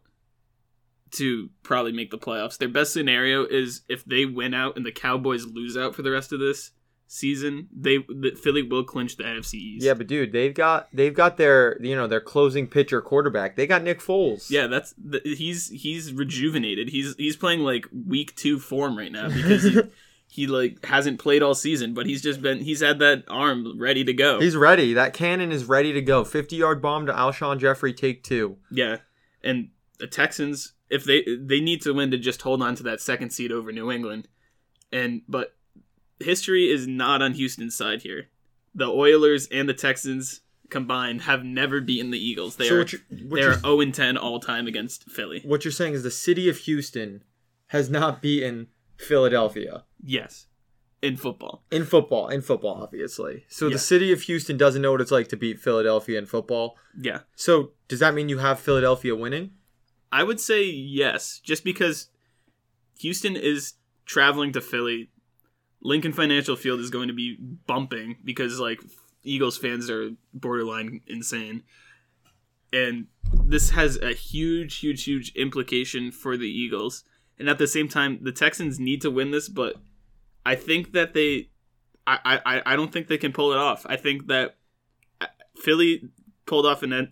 to probably make the playoffs. Their best scenario is if they win out and the Cowboys lose out for the rest of this season, they the, Philly will clinch the NFC East. Yeah, but dude, they've got they've got their you know their closing pitcher quarterback. They got Nick Foles. Yeah, that's the, he's he's rejuvenated. He's he's playing like week 2 form right now because he, he like hasn't played all season, but he's just been he's had that arm ready to go. He's ready. That cannon is ready to go. 50 yard bomb to Alshon Jeffery, take two. Yeah, and the Texans, if they they need to win to just hold on to that second seed over New England, and but history is not on Houston's side here. The Oilers and the Texans combined have never beaten the Eagles. They So are what you- what they are zero oh and ten all time against Philly. What you're saying is the city of Houston has not beaten Philadelphia Yes, in football. in football. In football, obviously. So Yeah. the city of Houston doesn't know what it's like to beat Philadelphia in football. Yeah, So does that mean you have Philadelphia winning? I would say yes, just because Houston is traveling to Philly. Lincoln Financial Field is going to be bumping because like Eagles fans are borderline insane. And this has a huge, huge, huge implication for the Eagles. And at the same time, the Texans need to win this, but I think that they I, I, I don't think they can pull it off. I think that uh, Philly pulled off an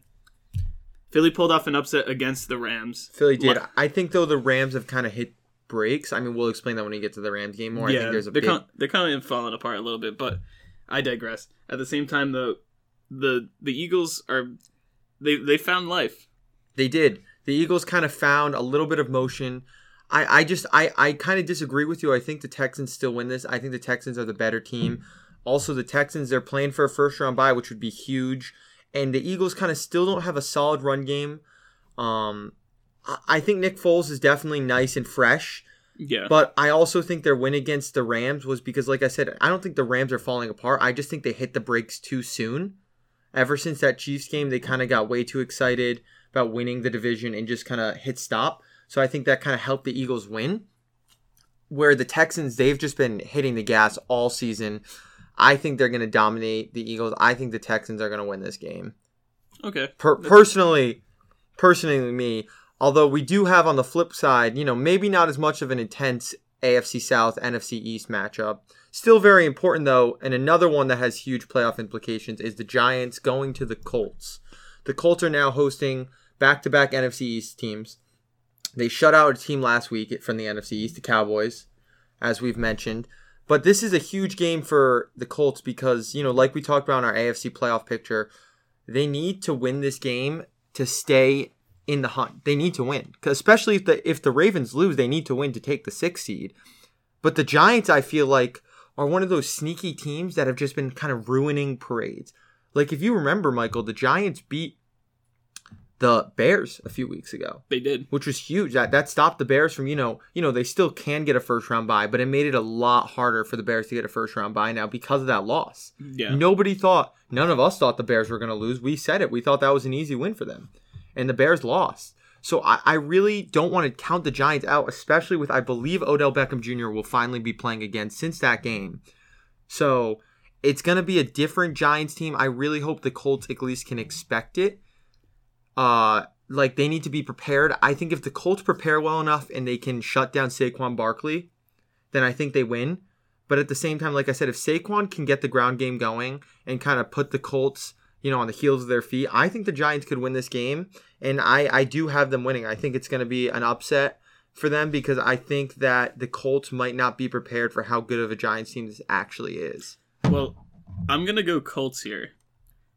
Philly pulled off an upset against the Rams. Philly did. I think though the Rams have kind of hit breaks. I mean, we'll explain that when we get to the Rams game more. I think there's a they're big. kind they're kind of falling apart a little bit, but I digress. At the same time, though, the the Eagles are they they found life. They did. The Eagles kind of found a little bit of motion. I, I just I, I kind of disagree with you. I think the Texans still win this. I think the Texans are the better team. Also, the Texans they're playing for a first round bye, which would be huge. And the Eagles kind of still don't have a solid run game. Um, I, think Nick Foles is definitely nice and fresh. Yeah, But I also think their win against the Rams was because, like I said, I don't think the Rams are falling apart. I just think they hit the brakes too soon. Ever since that Chiefs game, they kind of got way too excited about winning the division and just kind of hit stop. So I think that kind of helped the Eagles win. Where the Texans, they've just been hitting the gas all season. I think they're going to dominate the Eagles. I think the Texans are going to win this game okay. per- personally, personally me. Although we do have on the flip side, you know, maybe not as much of an intense AFC South NFC East matchup. Still very important though, and another one that has huge playoff implications is the Giants going to the Colts. The Colts are now hosting back-to-back NFC East teams. They shut out a team last week from the NFC East, the Cowboys, as we've mentioned. But this is a huge game for the Colts because, you know, like we talked about in our AFC playoff picture, they need to win this game to stay in the hunt. They need to win, especially if the if the Ravens lose, they need to win to take the sixth seed. But the Giants, I feel like, are one of those sneaky teams that have just been kind of ruining parades. Like if you remember, Michael, the Giants beat the Bears a few weeks ago, They did. which was huge. That that stopped the Bears from, you know, you know, they still can get a first round bye, but it made it a lot harder for the Bears to get a first round bye now because of that loss. Yeah. Nobody thought, none of us thought the Bears were going to lose. We said it. We thought that was an easy win for them. And the Bears lost. So I, I really don't want to count the Giants out, especially with, I believe Odell Beckham Jr. will finally be playing again since that game. So it's going to be a different Giants team. I really hope the Colts at least can expect it. Uh, like they need to be prepared. I think if the Colts prepare well enough and they can shut down Saquon Barkley, then I think they win. But at the same time, like I said, if Saquon can get the ground game going and kind of put the Colts, you know, on the heels of their feet, I think the Giants could win this game. And I, I do have them winning. I think it's going to be an upset for them because I think that the Colts might not be prepared for how good of a Giants team this actually is. Well, I'm gonna go Colts here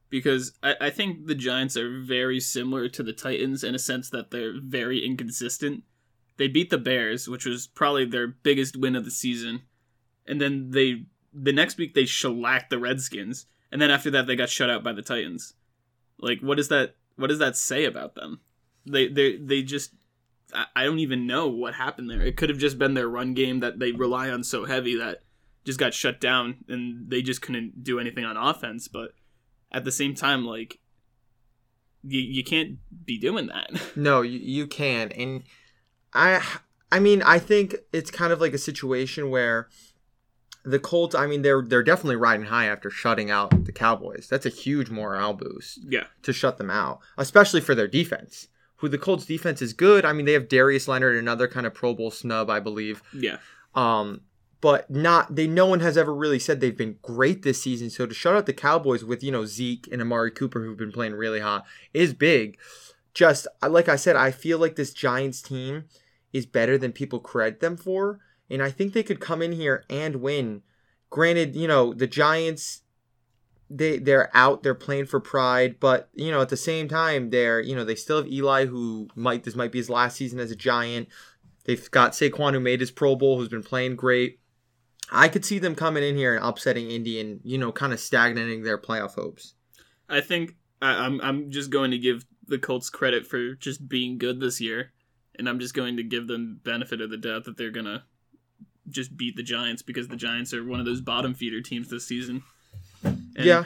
because I, I think the Giants are very similar to the Titans in a sense that they're very inconsistent. They beat the Bears, which was probably their biggest win of the season, and then they the next week they shellacked the Redskins, and then after that they got shut out by the Titans. Like, what does that what does that say about them? They they they just I, don't even know what happened there. It could have just been their run game that they rely on so heavy that just got shut down and they just couldn't do anything on offense. But at the same time, like you you can't be doing that. No, you, you can. And I I mean, I think it's kind of like a situation where the Colts, I mean, they're they're definitely riding high after shutting out the Cowboys. That's a huge morale boost yeah, to shut them out, especially for their defense. Who the Colts defense is good. I mean, they have Darius Leonard, another kind of Pro Bowl snub, I believe. yeah, Um, but not they. No one has ever really said they've been great this season. So to shut out the Cowboys with you know Zeke and Amari Cooper, who've been playing really hot, is big. Just like I said, I feel like this Giants team is better than people credit them for, and I think they could come in here and win. Granted, you know the Giants. They they're out. They're playing for pride, but you know at the same time they're you know they still have Eli, who might this might be his last season as a Giant. They've got Saquon, who made his Pro Bowl, who's been playing great. I could see them coming in here and upsetting Indy and you know kind of stagnating their playoff hopes. I think I, I'm I'm just going to give the Colts credit for just being good this year, and I'm just going to give them benefit of the doubt that they're gonna just beat the Giants because the Giants are one of those bottom feeder teams this season. And yeah,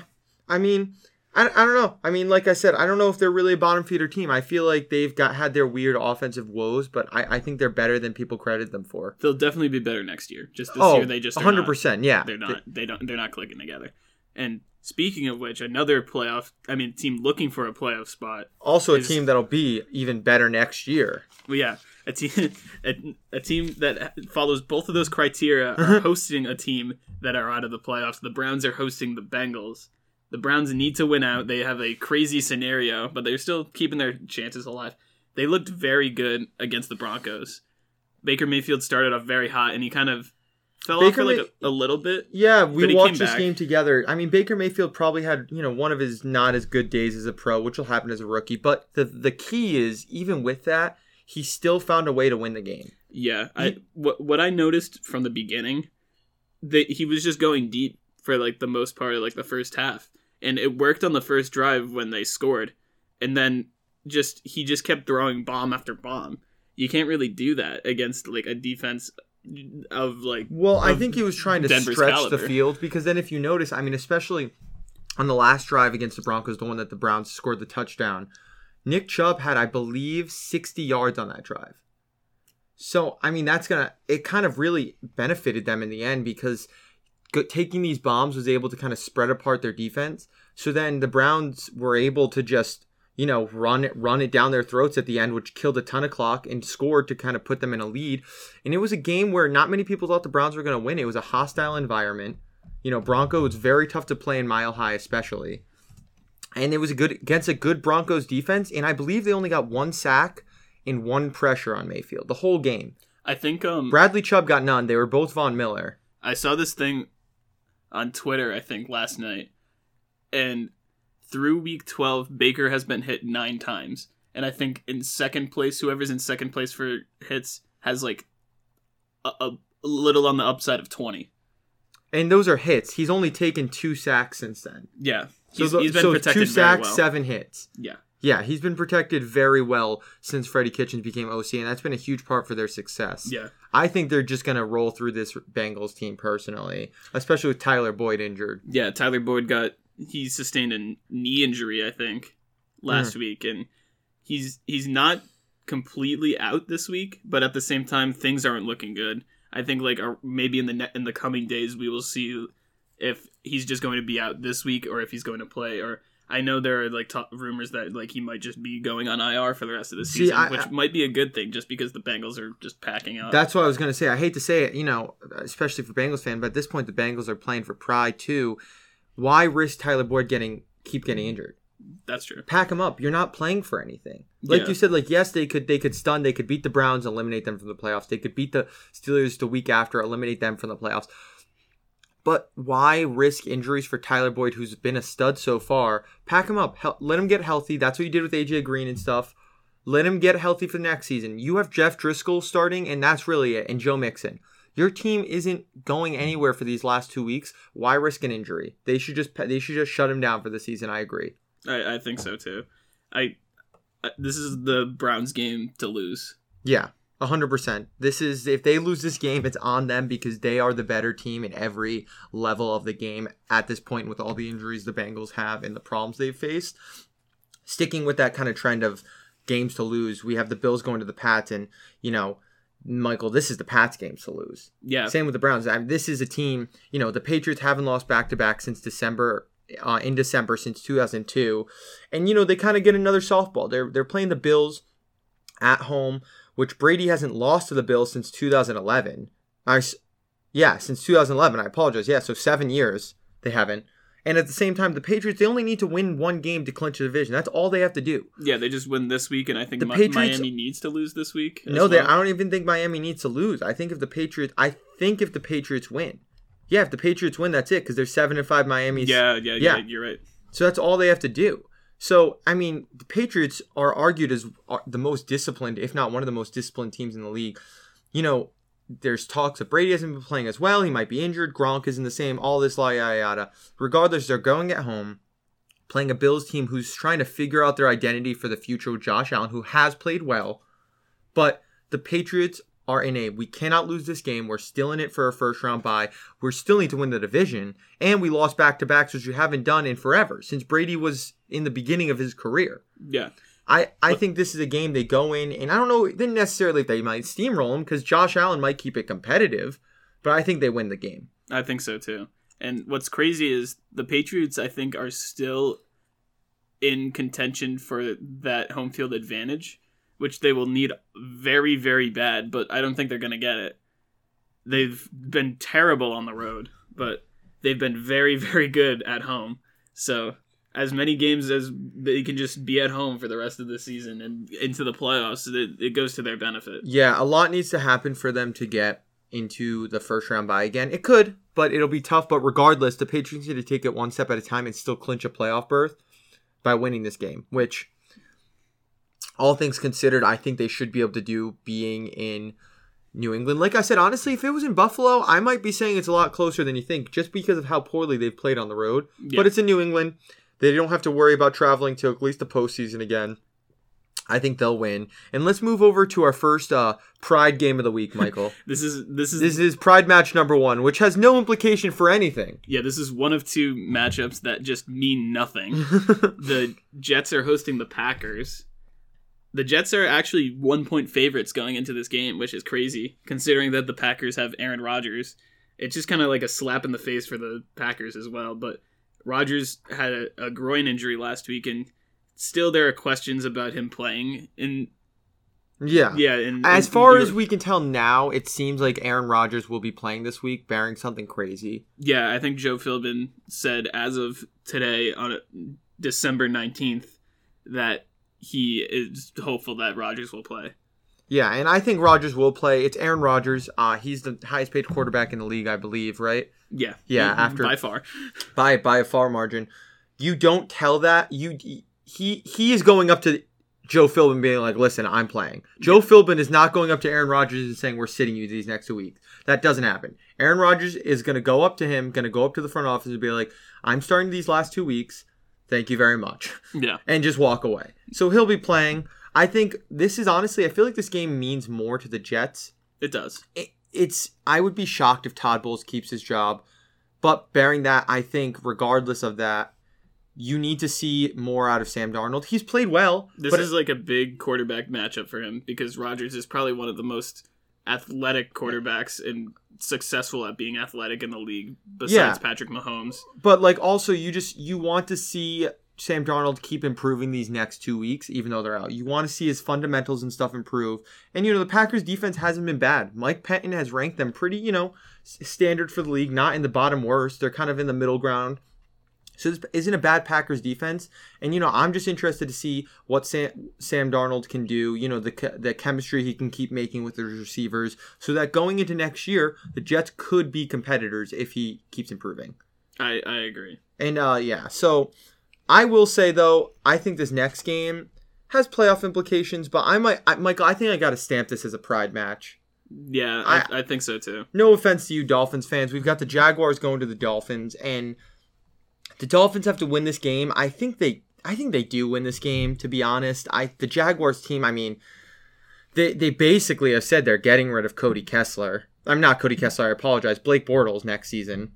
I mean, I, I don't know. I mean, like I said, I don't know if they're really a bottom feeder team. I feel like they've got had their weird offensive woes, but I, I think they're better than people credit them for. they'll definitely be better next year. Just this oh, year they just 100%. Not, yeah, they're not. They don't. They're not clicking together. And speaking of which, another playoff. I mean, team looking for a playoff spot. also a team that'll be even better next year. Well, yeah, a team, a, a team that follows both of those criteria are uh-huh. hosting a team that are out of the playoffs. The Browns are hosting the Bengals. The Browns need to win out. They have a crazy scenario, but they're still keeping their chances alive. They looked very good against the Broncos. Baker Mayfield started off very hot, and he kind of fell off for like May- a, a little bit. Yeah, we he watched this back. game together. I mean, Baker Mayfield probably had you know one of his not as good days as a pro, which will happen as a rookie. But the the key is even with that, he still found a way to win the game. Yeah, I what what I noticed from the beginning, that he was just going deep for like the most part of like the first half, and it worked on the first drive when they scored, and then just he just kept throwing bomb after bomb. You can't really do that against like a defense of like Well, I think he was trying to Denver's stretch caliber. the field because then if you notice, I mean, especially on the last drive against the Broncos, the one that the Browns scored the touchdown, Nick Chubb had, I believe, 60 yards on that drive. So, I mean, that's going to, it kind of really benefited them in the end because taking these bombs was able to kind of spread apart their defense. So then the Browns were able to just, you know, run it, run it down their throats at the end, which killed a ton of clock and scored to kind of put them in a lead. And it was a game where not many people thought the Browns were going to win. It was a hostile environment. You know, Bronco was very tough to play in Mile High, especially. And it was a good against a good Broncos defense, and I believe they only got one sack and one pressure on Mayfield the whole game. I think um Bradley Chubb got none. They were both Von Miller. I saw this thing on Twitter, I think, last night. And through week 12, Baker has been hit nine times. And I think in second place, whoever's in second place for hits has like a, a little on the upside of 20. And those are hits. He's only taken two sacks since then. Yeah. So, He's, the- he's been so protected two sacks, well. seven hits. Yeah. Yeah, he's been protected very well since Freddie Kitchens became OC, and that's been a huge part for their success. Yeah. I think they're just going to roll through this Bengals team personally, especially with Tyler Boyd injured. Yeah, Tyler Boyd got he sustained a knee injury, I think, last week, and he's he's not completely out this week, but at the same time, things aren't looking good. I think like uh, maybe in the ne- in the coming days we will see if he's just going to be out this week or if he's going to play. Or I know there are like t- rumors that like he might just be going on IR for the rest of the See, season, I- which I- might be a good thing just because the Bengals are just packing up. That's what I was going to say. I hate to say it, you know, especially for Bengals fan, but at this point the Bengals are playing for pride too. Why risk Tyler Boyd getting keep getting injured? That's true. Pack him up. You're not playing for anything. Like Yeah. you said, like yes, they could they could stun, they could beat the Browns, eliminate them from the playoffs. They could beat the Steelers the week after, eliminate them from the playoffs. But why risk injuries for Tyler Boyd, who's been a stud so far? Pack him up. Hel- let him get healthy. That's what you did with AJ Green and stuff. Let him get healthy for the next season. You have Jeff Driskel starting, and that's really it. And Joe Mixon. Your team isn't going anywhere for these last two weeks. Why risk an injury? They should just they should just shut him down for the season. I agree. I, I think so too. I, I this is the Browns game to lose. Yeah, hundred percent. This is if they lose this game, it's on them because they are the better team in every level of the game at this point with all the injuries the Bengals have and the problems they've faced. Sticking with that kind of trend of games to lose, we have the Bills going to the Pats, and you know, Michael, this is the Pats games to lose. Yeah, Same with the Browns. I mean, this is a team. You know, the Patriots haven't lost back to back since December. Uh, in December since 2002, and you know they kind of get another softball. They're they're playing the Bills at home, which Brady hasn't lost to the Bills since 2011. I, yeah, since 2011. I apologize. Yeah, so seven years they haven't. And at the same time, the Patriots they only need to win one game to clinch the division. That's all they have to do. yeah. They just win this week, and I think The Mi- Patriots- Miami needs to lose this week. No, they. I don't even think Miami needs to lose. I think if the Patriots, I think if the Patriots win, yeah, if the Patriots win, that's it because they're seven and five. Miami's Yeah, yeah, Yeah. yeah. You're right. So that's all they have to do. So, I mean, the Patriots are argued as uh, the most disciplined, if not one of the most disciplined teams in the league. You know, there's talks that Brady hasn't been playing as well. He might be injured. Gronk isn't the same. All this, la yada yada. Regardless, they're going at home, playing a Bills team who's trying to figure out their identity for the future with Josh Allen, who has played well. But the Patriots are in a we cannot lose this game. We're still in it for a first round bye. We still need to win the division, and we lost back to backs, which we haven't done in forever since Brady was in the beginning of his career. Yeah, I, I think this is a game they go in, and I don't know then necessarily if they might steamroll them because Josh Allen might keep it competitive, but I think they win the game. I think so too. And what's crazy is the Patriots. I think are still in contention for that home field advantage, which they will need very, very bad. But I don't think they're going to get it. They've been terrible on the road, but they've been very, very good at home. So as many games as they can just be at home for the rest of the season and into the playoffs, it, it goes to their benefit. Yeah, a lot needs to happen for them to get into the first round by again. It could, but it'll be tough. But regardless, the Patriots need to take it one step at a time and still clinch a playoff berth by winning this game, which, all things considered, I think they should be able to do being in New England. Like I said, honestly, if it was in Buffalo, I might be saying it's a lot closer than you think just because of how poorly they've played on the road. Yeah. But it's in New England. They don't have to worry about traveling to at least the postseason again. I think they'll win. And let's move over to our first uh, Pride game of the week, Michael. This is this is this is Pride match number one, which has no implication for anything. Yeah, this is one of two matchups that just mean nothing. the Jets are hosting the Packers. The Jets are actually one point favorites going into this game, which is crazy considering that the Packers have Aaron Rodgers. It's just kind of like a slap in the face for the Packers as well. But Rodgers had a, a groin injury last week, and still there are questions about him playing. And yeah. yeah, and As and far as we can tell now, it seems like Aaron Rodgers will be playing this week, bearing something crazy. Yeah, I think Joe Philbin said as of today on uh, December 19th that he is hopeful that Rodgers will play. Yeah, and I think Rodgers will play. It's Aaron Rodgers. Uh, he's the highest paid quarterback in the league, I believe, right? Yeah. Yeah, Mhm, after- by far. by by a far margin. You don't tell that. You he he is going up to Joe Philbin being like, "Listen, I'm playing." Joe Philbin is not going up to Aaron Rodgers and saying, "We're sitting you these next two weeks." That doesn't happen. Aaron Rodgers is going to go up to him, going to go up to the front office and be like, "I'm starting these last two weeks. Thank you very much. Yeah. And just walk away. So he'll be playing. I think this is honestly, I feel like this game means more to the Jets. It does. It, it's, I would be shocked if Todd Bowles keeps his job. But bearing that, I think regardless of that, you need to see more out of Sam Darnold. He's played well. This is like a big quarterback matchup for him because Rodgers is probably one of the most athletic quarterbacks and successful at being athletic in the league besides Yeah. Patrick Mahomes. But like also you just you want to see Sam Darnold keep improving these next two weeks, even though they're out. You want to see his fundamentals and stuff improve. And you know the Packers defense hasn't been bad. Mike Pettine has ranked them pretty, you know, standard for the league, not in the bottom worst. They're kind of in the middle ground. So this isn't a bad Packers defense, and you know I'm just interested to see what Sam, Sam Darnold can do. You know the the chemistry he can keep making with the receivers, so that going into next year the Jets could be competitors if he keeps improving. I, I agree. And uh yeah, so I will say though, I think this next game has playoff implications, but I might I, Michael, I think I got to stamp this as a pride match. Yeah, I, I, think so too. No offense to you Dolphins fans. We've got the Jaguars going to the Dolphins and the Dolphins have to win this game. I think they I think they do win this game to be honest. I the Jaguars team, I mean, they they basically have said they're getting rid of Cody Kessler. I'm not Cody Kessler, I apologize. Blake Bortles next season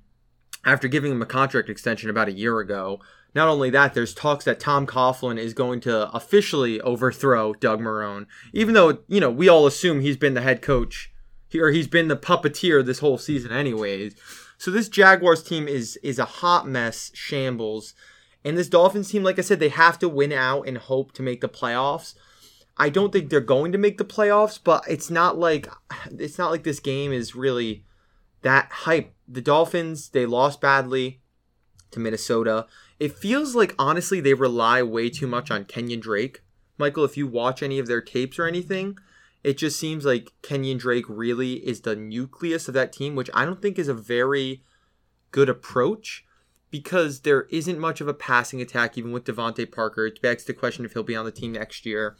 after giving him a contract extension about a year ago. Not only that, there's talks that Tom Coughlin is going to officially overthrow Doug Marrone, even though you know we all assume he's been the head coach, or he's been the puppeteer this whole season, anyways. So this Jaguars team is is a hot mess, shambles, and this Dolphins team, like I said, they have to win out and hope to make the playoffs. I don't think they're going to make the playoffs, but it's not like it's not like this game is really that hype. The Dolphins, they lost badly to Minnesota. It feels like honestly they rely way too much on Kenyon Drake. Michael, if you watch any of their tapes or anything, it just seems like Kenyon Drake really is the nucleus of that team, which I don't think is a very good approach because there isn't much of a passing attack even with DeVante Parker. It begs the question if he'll be on the team next year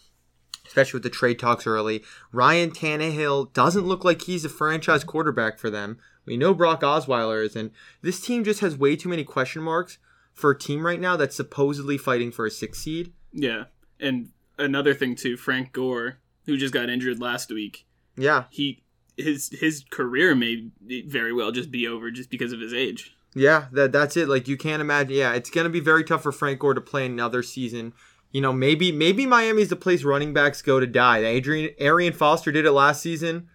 especially with the trade talks early. Ryan Tannehill doesn't look like he's a franchise quarterback for them. We know Brock Osweiler is, and this team just has way too many question marks for a team right now that's supposedly fighting for a six seed. Yeah, and another thing too, Frank Gore, who just got injured last week, Yeah, he his his career may very well just be over just because of his age. yeah, that that's it. Like you can't imagine. Yeah, it's gonna be very tough for Frank Gore to play another season. You know, maybe maybe Miami's the place running backs go to die. Adrian Arian Foster did it last season.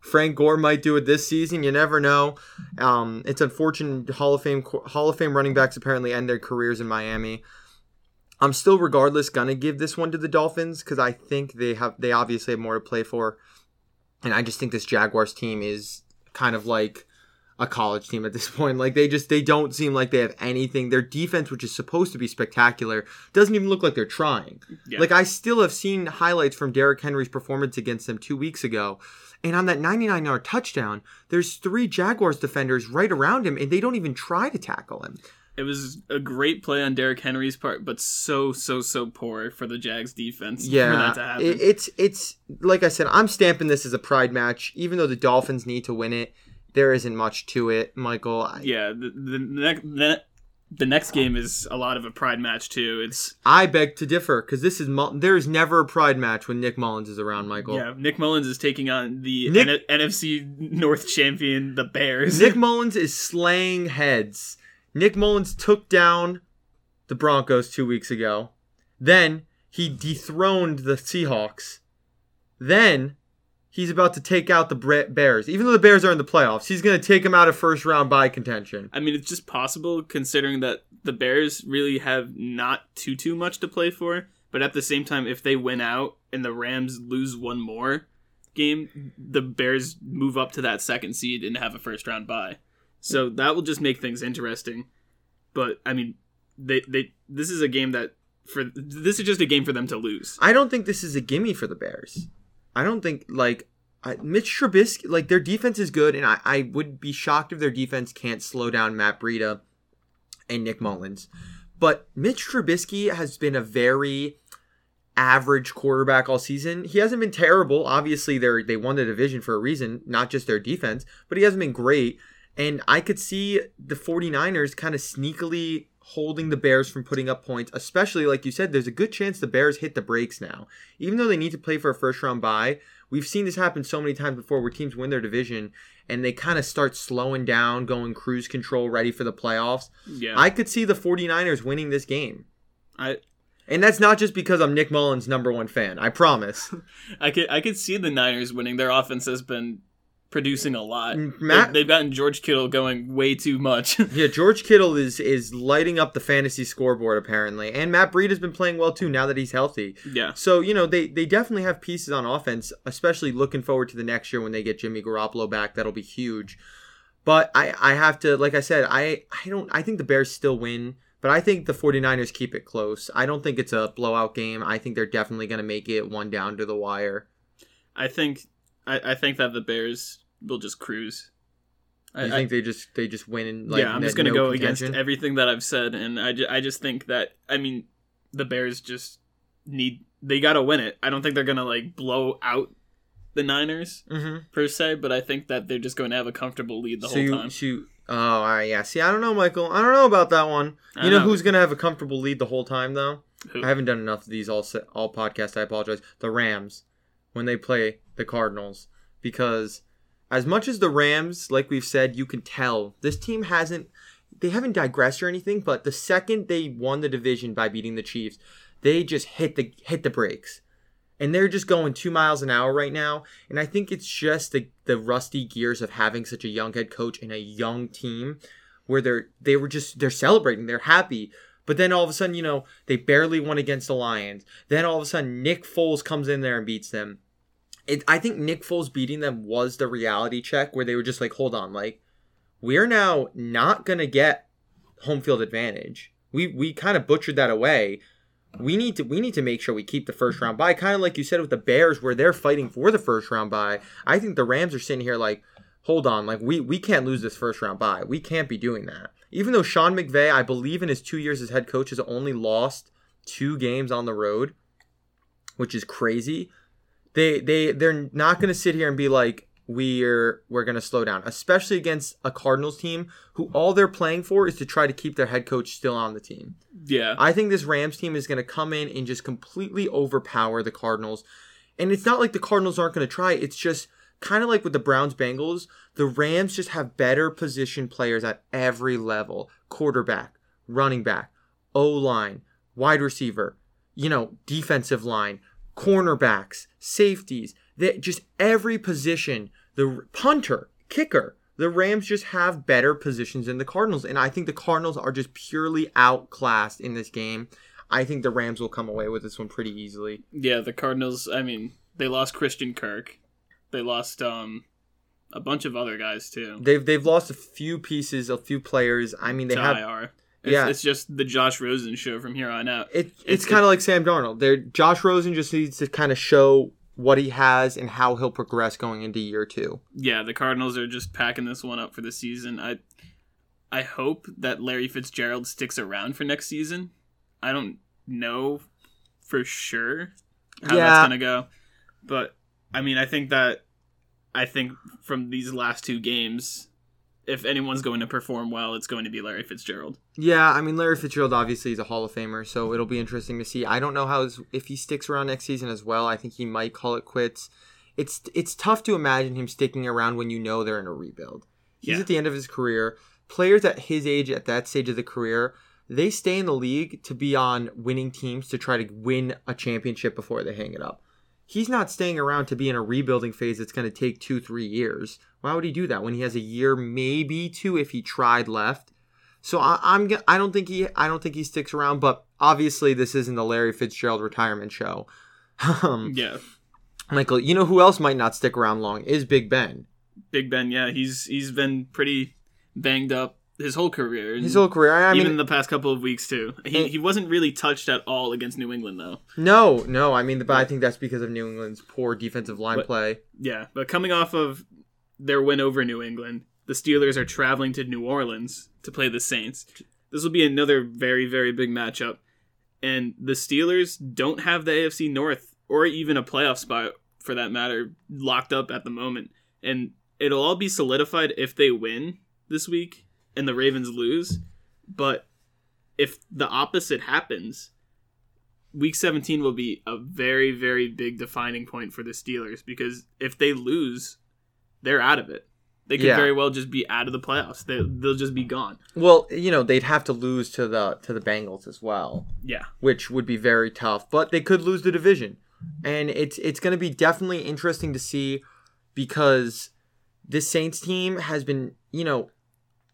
Frank Gore might do it this season. You never know. Um, it's unfortunate. Hall of Fame Hall of Fame running backs apparently end their careers in Miami. I'm still, regardless, gonna give this one to the Dolphins because I think they have they obviously have more to play for, and I just think this Jaguars team is kind of like a college team at this point. Like they just they don't seem like they have anything. Their defense, which is supposed to be spectacular, doesn't even look like they're trying. Yeah. Like I still have seen highlights from Derrick Henry's performance against them two weeks ago. And on that 99 yard touchdown, there's three Jaguars defenders right around him, and they don't even try to tackle him. It was a great play on Derrick Henry's part, but so so so poor for the Jags defense for Yeah, that to happen. it, it's it's like I said, I'm stamping this as a pride match, even though the Dolphins need to win it. There isn't much to it, Michael. I, yeah, the, the next the, the next game is a lot of a pride match too. It's I beg to differ because this is Mul- there is never a pride match when Nick Mullens is around, Michael. yeah, Nick Mullens is taking on the Nick- N- NFC North champion, the Bears. Nick Mullens is slaying heads. Nick Mullens took down the Broncos two weeks ago. Then he dethroned the Seahawks. Then he's about to take out the Bears. Even though the Bears are in the playoffs, he's going to take them out of first round by contention. I mean, it's just possible considering that the Bears really have not too too much to play for. But at the same time, if they win out and the Rams lose one more game, the Bears move up to that second seed and have a first round bye. So that will just make things interesting. But I mean, they they this is a game that for this is just a game for them to lose. I don't think this is a gimme for the Bears. I don't think like I, Mitch Trubisky, like their defense is good, and I, I would be shocked if their defense can't slow down Matt Breida and Nick Mullens. But Mitch Trubisky has been a very average quarterback all season. He hasn't been terrible. Obviously, they they won the division for a reason, not just their defense, but he hasn't been great. And I could see the 49ers kind of sneakily holding the Bears from putting up points, especially like you said, there's a good chance the Bears hit the brakes now. Even though they need to play for a first round bye, we've seen this happen so many times before where teams win their division and they kind of start slowing down, going cruise control, ready for the playoffs. Yeah. I could see the 49ers winning this game. I And that's not just because I'm Nick Mullens' number one fan. I promise. I could I could see the Niners winning. Their offense has been producing a lot. Matt- They've, gotten George Kittle going way too much. yeah, George Kittle is is lighting up the fantasy scoreboard apparently, and Matt Breed has been playing well too now that he's healthy. yeah. So you know they they definitely have pieces on offense, especially looking forward to the next year when they get Jimmy Garoppolo back. That'll be huge. But I I have to like I said I I don't I think the Bears still win. But I think the 49ers keep it close. I don't think it's a blowout game. I think they're definitely going to make it one down to the wire. I think I, I think that the Bears will just cruise. I, You I- think they just they just win? In, like, yeah, I'm just gonna no go contention? against everything that I've said, and I, ju- I just think that I mean the Bears just need they gotta win it. I don't think they're gonna like blow out the Niners Mhm. per se, but I think that they're just going to have a comfortable lead the so whole you, time. so oh, all right, yeah. See, I don't know, Michael. I don't know about that one. You know, know. who's gonna have a comfortable lead the whole time though? Who? I haven't done enough of these all all podcasts. I apologize. The Rams when they play the Cardinals because as much as the Rams, like we've said, you can tell this team hasn't they haven't digressed or anything. But the second they won the division by beating the Chiefs, they just hit the hit the brakes. And they're just going two miles an hour right now. And I think it's just the, the rusty gears of having such a young head coach and a young team where they're they were just they're celebrating, they're happy. But then all of a sudden, you know, they barely won against the Lions. Then all of a sudden, Nick Foles comes in there and beats them. It, I think Nick Foles beating them was the reality check where they were just like, hold on, like we're now not gonna get home field advantage. We we kind of butchered that away. We need to we need to make sure we keep the first round by. Kind of like you said with the Bears, where they're fighting for the first round by. I think the Rams are sitting here like, hold on, like we we can't lose this first round by. We can't be doing that. Even though Sean McVay, I believe in his two years as head coach, has only lost two games on the road, which is crazy. They they they're not going to sit here and be like we're we're going to slow down, especially against a Cardinals team who all they're playing for is to try to keep their head coach still on the team. yeah, I think this Rams team is going to come in and just completely overpower the Cardinals. And it's not like the Cardinals aren't going to try. It's just kind of like with the Browns Bengals, the Rams just have better position players at every level quarterback, running back, O line, wide receiver, you know, defensive line, cornerbacks, safeties. That just every position, the punter, kicker, the Rams just have better positions than the Cardinals. And I think the Cardinals are just purely outclassed in this game. I think the Rams will come away with this one pretty easily. yeah. The Cardinals. I mean, they lost Christian Kirk. They lost um a bunch of other guys too. They've they've lost a few pieces, a few players. I mean, they have IR. It's, Yeah. it's just the Josh Rosen show from here on out. it, it's, It's- kind of like Sam Darnold. There, Josh Rosen just needs to kind of show what he has and how he'll progress going into year two. yeah, the Cardinals are just packing this one up for the season. I I hope that Larry Fitzgerald sticks around for next season. I don't know for sure how Yeah. that's gonna go, but I mean, I think that I think from these last two games, if anyone's going to perform well, it's going to be Larry Fitzgerald. Yeah, I mean Larry Fitzgerald obviously is a Hall of Famer, so it'll be interesting to see. I don't know how his, if he sticks around next season as well. I think he might call it quits. It's it's tough to imagine him sticking around when you know they're in a rebuild. He's Yeah. at the end of his career. Players at his age, at that stage of the career, they stay in the league to be on winning teams to try to win a championship before they hang it up. He's not staying around to be in a rebuilding phase that's going to take two, three years. Why would he do that when he has a year, maybe two, if he tried left? So I, I'm I don't think he I don't think he sticks around. But obviously, this isn't the Larry Fitzgerald retirement show. um, Yeah, Michael, you know who else might not stick around long is Big Ben. Big Ben. Yeah, he's he's been pretty banged up his whole career. His whole career. I even mean, the past couple of weeks too. He And- he wasn't really touched at all against New England though. no, no. I mean, but I think that's because of New England's poor defensive line But- play. Yeah, but coming off of their win over New England, the Steelers are traveling to New Orleans to play the Saints. This will be another very very big matchup, and the Steelers don't have the AFC North or even a playoff spot for that matter locked up at the moment, and it'll all be solidified if they win this week and the Ravens lose. But if the opposite happens, week 17 will be a very, very big defining point for the Steelers because if they lose, they're out of it. They could Yeah. very well just be out of the playoffs. They, they'll just be gone. Well, you know, they'd have to lose to the to the Bengals as well, Yeah. which would be very tough. But they could lose the division, and it's it's going to be definitely interesting to see because this Saints team has been, you know,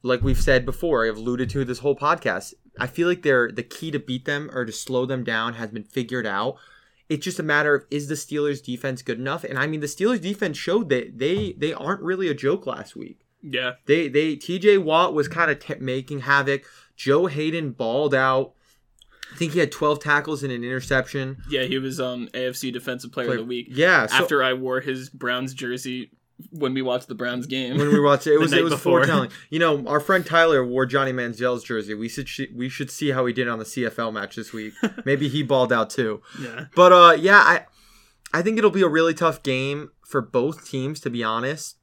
like we've said before, I've alluded to this whole podcast. I feel like they're the key to beat them or to slow them down has been figured out. It's just a matter of is the Steelers defense good enough? And I mean, the Steelers defense showed that they they aren't really a joke last week. Yeah. They they TJ Watt was kind of t- making havoc. Joe Haden balled out. I think he had 12 tackles and an interception. Yeah, he was um AFC Defensive Player of the Week. Yeah. So After I wore his Browns jersey when we watched the Browns game. when we watched it, it was it was before. foretelling. You know, our friend Tyler wore Johnny Manziel's jersey. We should we should see how he did on the CFL match this week. Maybe he balled out too. yeah. But uh, yeah, I I think it'll be a really tough game for both teams to be honest.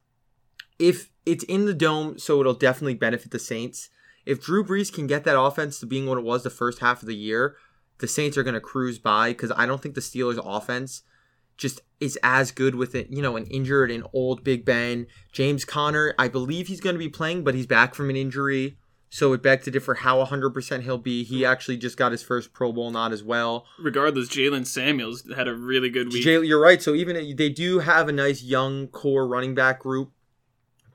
If it's in the dome, so it'll definitely benefit the Saints. If Drew Brees can get that offense to being what it was the first half of the year, the Saints are going to cruise by because I don't think the Steelers' offense just is as good with it. You know, an injured and old Big Ben, James Conner, I believe he's going to be playing, but he's back from an injury. So it begs to differ how 100% he'll be. He actually just got his first Pro Bowl nod as well. Regardless, Jaylen Samuels had a really good week. Jay, you're right. So even they do have a nice young core running back group,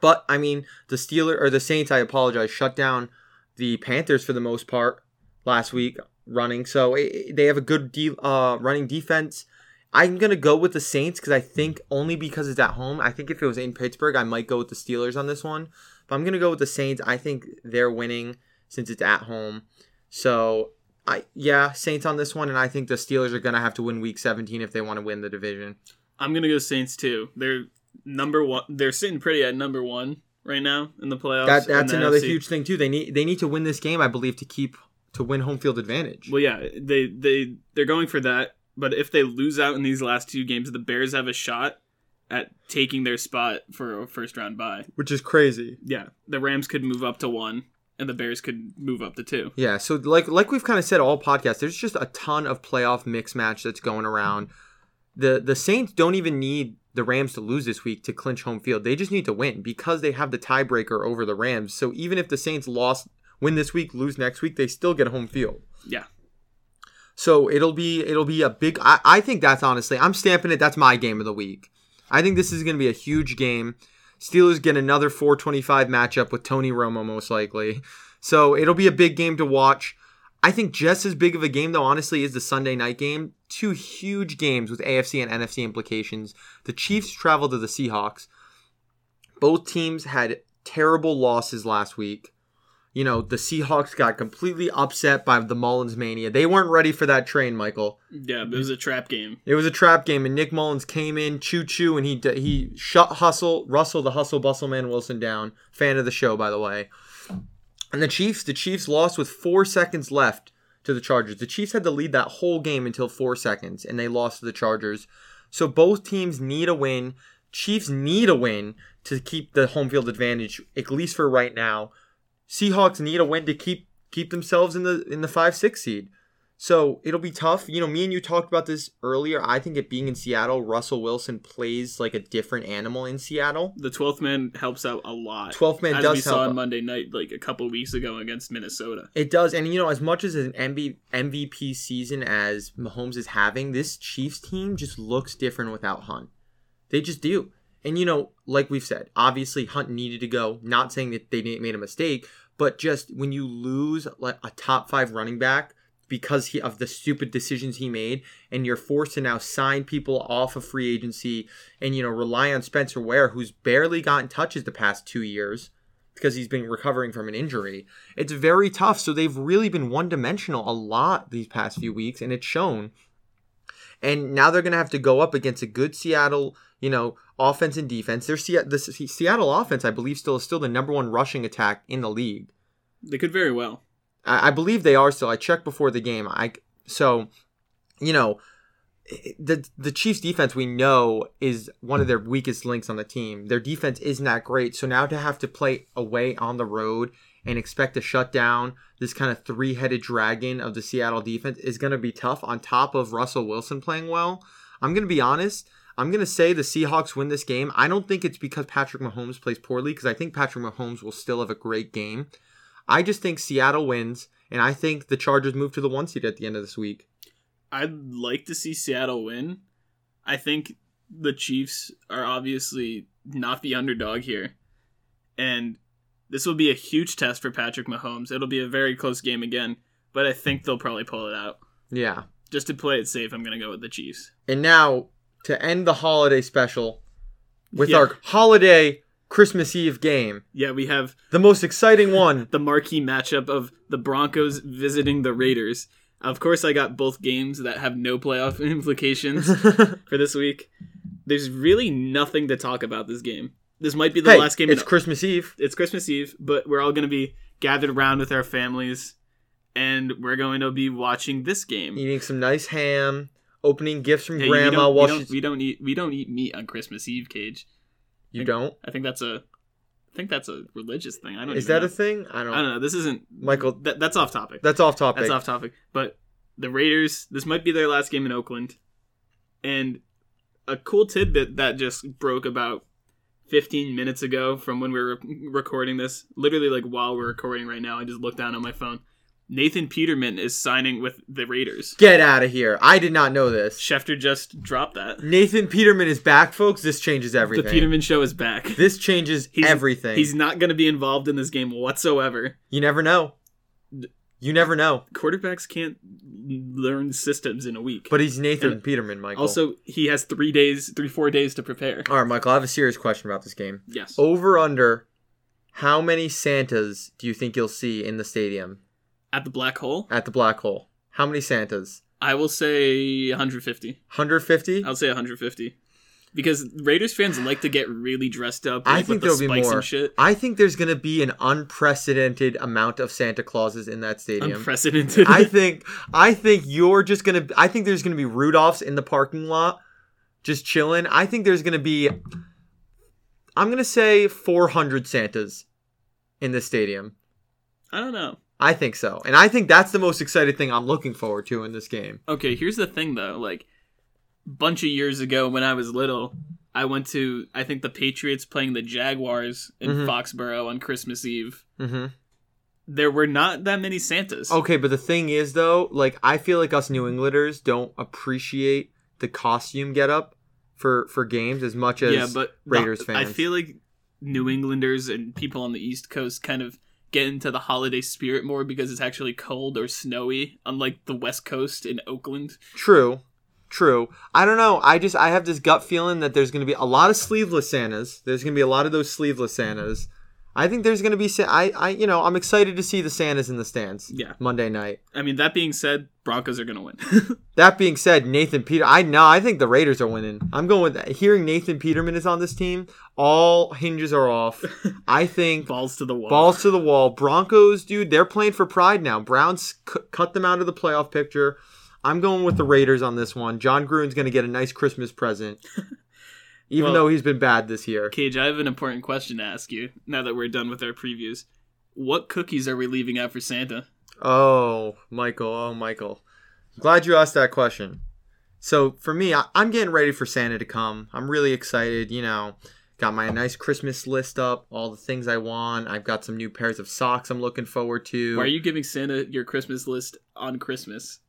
but I mean the Steeler or the Saints. I apologize. Shut down the Panthers for the most part last week running. So it, they have a good de- uh, running defense. I'm gonna go with the Saints because I think only because it's at home. I think if it was in Pittsburgh, I might go with the Steelers on this one. But I'm gonna go with the Saints. I think they're winning since it's at home. So I yeah, Saints on this one, and I think the Steelers are gonna have to win Week 17 if they want to win the division. I'm gonna go Saints too. They're number one. They're sitting pretty at number one right now in the playoffs. That that's the another NFC. huge thing too. They need they need to win this game, I believe, to keep to win home field advantage. Well, yeah, they they they're going for that. But if they lose out in these last two games, the Bears have a shot at taking their spot for a first round bye. Which is crazy. Yeah, the Rams could move up to one, and the Bears could move up to two. Yeah, so like like we've kind of said all podcasts, there's just a ton of playoff mix match that's going around. The the Saints don't even need the Rams to lose this week to clinch home field. They just need to win because they have the tiebreaker over the Rams. So even if the Saints lost win this week, lose next week, they still get home field. Yeah, So it'll be it'll be a big I, I think that's honestly I'm stamping it, that's my game of the week. I think this is gonna be a huge game. Steelers get another 425 matchup with Tony Romo most likely. So it'll be a big game to watch. I think just as big of a game though, honestly, is the Sunday night game. Two huge games with AFC and NFC implications. The Chiefs travel to the Seahawks. Both teams had terrible losses last week. You know, the Seahawks got completely upset by the Mullens mania. They weren't ready for that train, Michael. yeah, it was a trap game. It was a trap game, and Nick Mullens came in, choo choo, and he he shut Hustle Russell, the Hustle Bustle Man Wilson down. Fan of the show, by the way. And the Chiefs, the Chiefs lost with four seconds left to the Chargers. The Chiefs had to lead that whole game until four seconds, and they lost to the Chargers. So both teams need a win. Chiefs need a win to keep the home field advantage, at least for right now. Seahawks need a win to keep keep themselves in the in the five six seed. So it'll be tough. You know, me and you talked about this earlier. I think it being in Seattle, Russell Wilson plays like a different animal in Seattle. The twelfth man helps out a lot. 12th man as does we saw on Monday night, like a couple weeks ago against Minnesota. It does, and you know, as much as an MV, MVP season as Mahomes is having, this Chiefs team just looks different without Hunt. They just do. And you know, like we've said, obviously Hunt needed to go. Not saying that they made a mistake, but just when you lose like a top five running back because he, of the stupid decisions he made, and you're forced to now sign people off of free agency, and you know rely on Spencer Ware, who's barely gotten touches the past two years because he's been recovering from an injury. It's very tough. So they've really been one dimensional a lot these past few weeks, and it's shown. And now they're going to have to go up against a good Seattle, you know, offense and defense. Their Se- the Se- Seattle offense, I believe, still is still the number one rushing attack in the league. They could very well. I, I believe they are still. I checked before the game. I so, you know, the the Chiefs defense we know is one of their weakest links on the team. Their defense isn't that great. So now to have to play away on the road and expect to shut down this kind of three headed dragon of the Seattle defense is going to be tough on top of Russell Wilson playing well. I'm going to be honest. I'm going to say the Seahawks win this game. I don't think it's because Patrick Mahomes plays poorly, because I think Patrick Mahomes will still have a great game. I just think Seattle wins, and I think the Chargers move to the one seed at the end of this week. I'd like to see Seattle win. I think the Chiefs are obviously not the underdog here. And this will be a huge test for Patrick Mahomes. It'll be a very close game again, but I think they'll probably pull it out. Yeah. Just to play it safe, I'm going to go with the Chiefs. And now to end the holiday special with Yeah. our holiday Christmas Eve game, Yeah, we have the most exciting one. the marquee matchup of the Broncos visiting the Raiders. Of course, I got both games that have no playoff implications for this week. There's really nothing to talk about this game. This might be the hey, last game. it's Christmas Eve. it's Christmas Eve, but we're all going to be gathered around with our families, and we're going to be watching this game. Eating some nice ham, opening gifts from we grandma we while don't, she's. we don't eat we don't eat meat on Christmas Eve, Cage. You don't? I think that's a I think that's a religious thing. I don't. Is that know. a thing? I don't. I don't know. This isn't Michael, That, that's off topic. that's off topic. That's off topic. But the Raiders, this might be their last game in Oakland. And a cool tidbit that just broke about 15 minutes ago from when we were recording this, literally like while we're recording right now, I just looked down on my phone. Nathan Peterman is signing with the Raiders. Get out of here. I did not know this. Schefter just dropped that. Nathan Peterman is back, folks. This changes everything. The Peterman show is back. This changes He's- everything. He's not going to be involved in this game whatsoever. You never know. You never know. Quarterbacks can't learn systems in a week. But he's Nathan And Peterman, Michael. also, he has three days, three, four days to prepare. all right, Michael. I have a serious question about this game. Yes. Over under. How many Santas do you think you'll see in the stadium At the black hole, at the Black Hole? How many Santas? I will say 150. 150. I'll say 150. Because Raiders fans like to get really dressed up. I think the there'll be more. shit. I think there's going to be an unprecedented amount of Santa Clauses in that stadium. Unprecedented. I think I think you're just gonna I think there's gonna be Rudolphs in the parking lot just chilling. I think there's gonna be I'm gonna say 400 Santas in the stadium. I don't know. I think so, and I think that's the most exciting thing I'm looking forward to in this game. Okay, here's the thing though. Like, bunch of years ago when I was little, I went to I think the Patriots playing the Jaguars in Mhm. Foxborough on Christmas Eve. hmm There were not that many Santas. Okay, but the thing is though, like I feel like us New Englanders don't appreciate the costume getup for for games as much as yeah, but the- Raiders I feel like New Englanders and people on the East Coast kind of get into the holiday spirit more because it's actually cold or snowy, unlike the West Coast in Oakland. True. True. I don't know. I just I have this gut feeling that there's going to be a lot of sleeveless Santas. There's going to be a lot of those sleeveless Santas. I think there's going to be Sa- I I you know, I'm excited to see the Santas in the stands Yeah. Monday night. I mean, that being said, Broncos are going to win. That being said, Nathan Peter I know I think the Raiders are winning. I'm going with that. Hearing Nathan Peterman is on this team, all hinges are off. I think Balls to the wall. balls to the wall. Broncos, dude, they're playing for pride now. Browns cu- cut them out of the playoff picture. I'm going with the Raiders on this one. Jon Gruden's going to get a nice Christmas present, even Well- though he's been bad this year. Cage, I have an important question to ask you now that we're done with our previews. What cookies are we leaving out for Santa? Oh, Michael. Oh, Michael. Glad you asked that question. So for me, I- I'm getting ready for Santa to come. I'm really excited. You know, got my nice Christmas list up, all the things I want. I've got some new pairs of socks I'm looking forward to. Why are you giving Santa your Christmas list on Christmas?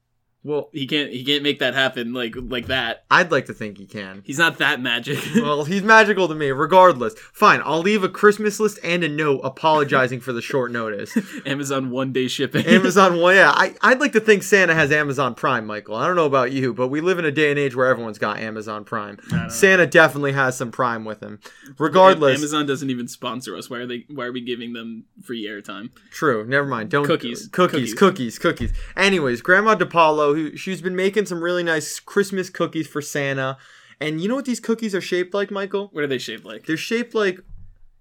Well, He can't. He can't make that happen like like that. I'd like to think he can. He's not that magic. well, he's magical to me, regardless. Fine, I'll leave a Christmas list and a note apologizing for the short notice. Amazon one day shipping. Amazon, well, yeah, I, I'd like to think Santa has Amazon Prime, Michael. I don't know about you, but we live in a day and age where everyone's got Amazon Prime. Santa definitely has some Prime with him. Regardless, Amazon doesn't even sponsor us. Why are they? Why are we giving them free airtime? True. Never mind. Don't Cookies. Cookies. Cookies. Cookies. Anyways, Grandma DePaulo, she's been making some really nice Christmas cookies for Santa, and you know what these cookies are shaped like, Michael? What are they shaped like? They're shaped like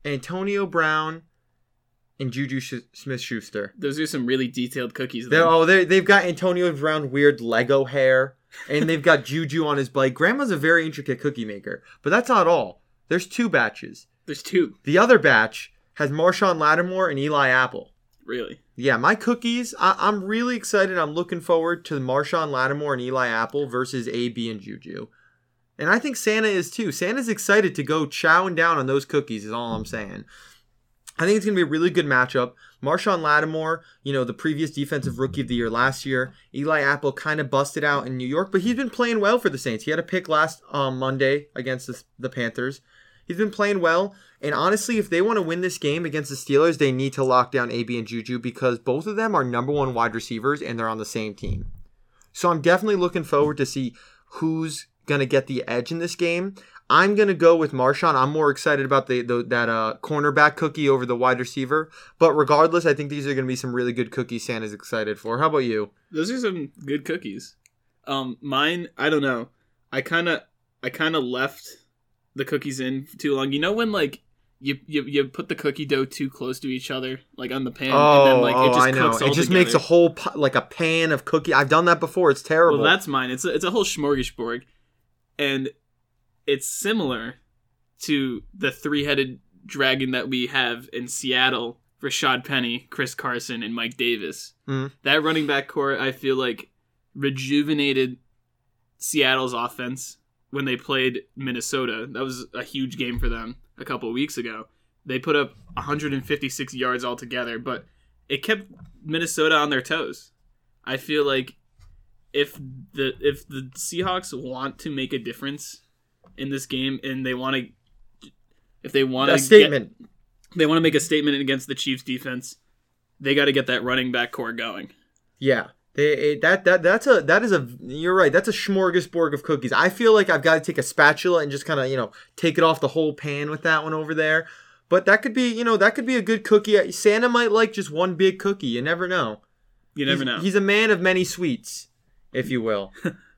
Antonio Brown and Juju Sh- Smith Schuster. Those are some really detailed cookies. They're oh they they've got Antonio Brown weird Lego hair, and they've got Juju on his bike. Grandma's a very intricate cookie maker, but that's not all. There's two batches. There's two. The other batch has Marshon Lattimore and Eli Apple. Really? Yeah, my cookies. I- I'm really excited. I'm looking forward to Marshon Lattimore and Eli Apple versus AB and Juju. And I think Santa is too. Santa's excited to go chowing down on those cookies, is all I'm saying. I think it's going to be a really good matchup. Marshon Lattimore, you know, the previous defensive rookie of the year last year. Eli Apple kind of busted out in New York, but he's been playing well for the Saints. He had a pick last um, Monday against the, the Panthers. He's been playing well. And honestly, if they want to win this game against the Steelers, they need to lock down AB and Juju because both of them are number one wide receivers and they're on the same team. So I'm definitely looking forward to see who's going to get the edge in this game. I'm going to go with Marshon. I'm more excited about the, the that uh, cornerback cookie over the wide receiver. But regardless, I think these are going to be some really good cookies Santa's excited for. How about you? Those are some good cookies. Um, mine, I don't know. I kind of, I kind of left the cookies in too long. You know when like you, you you put the cookie dough too close to each other, like on the pan, Oh, and then like oh, it just I know. It just together. makes a whole like a pan of cookie. I've done that before. It's terrible. Well, that's mine. It's a, it's a whole smorgasbord, and it's similar to the three-headed dragon that we have in Seattle: Rashaad Penny, Chris Carson, and Mike Davis. Mhm. That running back core, I feel like, rejuvenated Seattle's offense when they played Minnesota. That was a huge game for them a couple of weeks ago. They put up 156 yards altogether, but it kept Minnesota on their toes. I feel like if the if the Seahawks want to make a difference in this game and they want to if they want a statement. they want to make a statement against the Chiefs defense, they got to get that running back core going. Yeah. They, it- that that that's a that is a you're right that's a smorgasbord of cookies. I feel like I've got to take a spatula and just kind of you know take it off the whole pan with that one over there. But that could be you know that could be a good cookie. Santa might like just one big cookie. You never know. You never he's, know. He's a man of many sweets, if you will.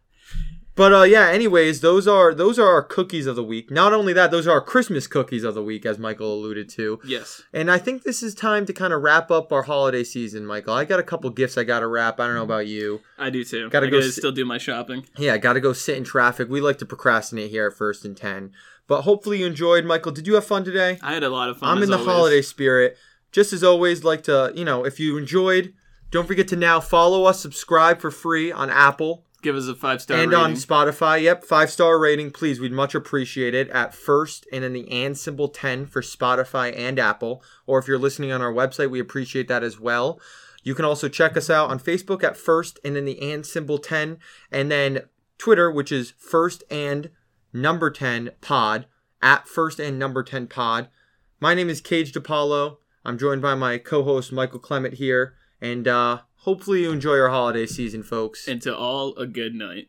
but uh, yeah. Anyways, those are those are our cookies of the week. Not only that, those are our Christmas cookies of the week, as Michael alluded to. yes. And I think this is time to kind of wrap up our holiday season, Michael. I got a couple gifts I got to wrap. I don't know about you. I do too. Gotta I go gotta sit- still do my shopping. Yeah, got to go sit in traffic. We like to procrastinate here at First and Ten. But hopefully you enjoyed, Michael. Did you have fun today? I had a lot of fun. I'm in the always. holiday spirit. Just as always, like to, you know, if you enjoyed, don't forget to now follow us, subscribe for free on Apple Give us a five star and rating. on Spotify. Yep, five star rating, please. We'd much appreciate it at first and then the and symbol 10 for Spotify and Apple. Or if you're listening on our website, we appreciate that as well. You can also check us out on Facebook at first and then the and symbol 10 and then Twitter, which is first and number 10 pod at first and number 10 pod. My name is Cage DePaulo. I'm joined by my co-host Michael Clement here and uh hopefully you enjoy your holiday season folks. and to all a good night.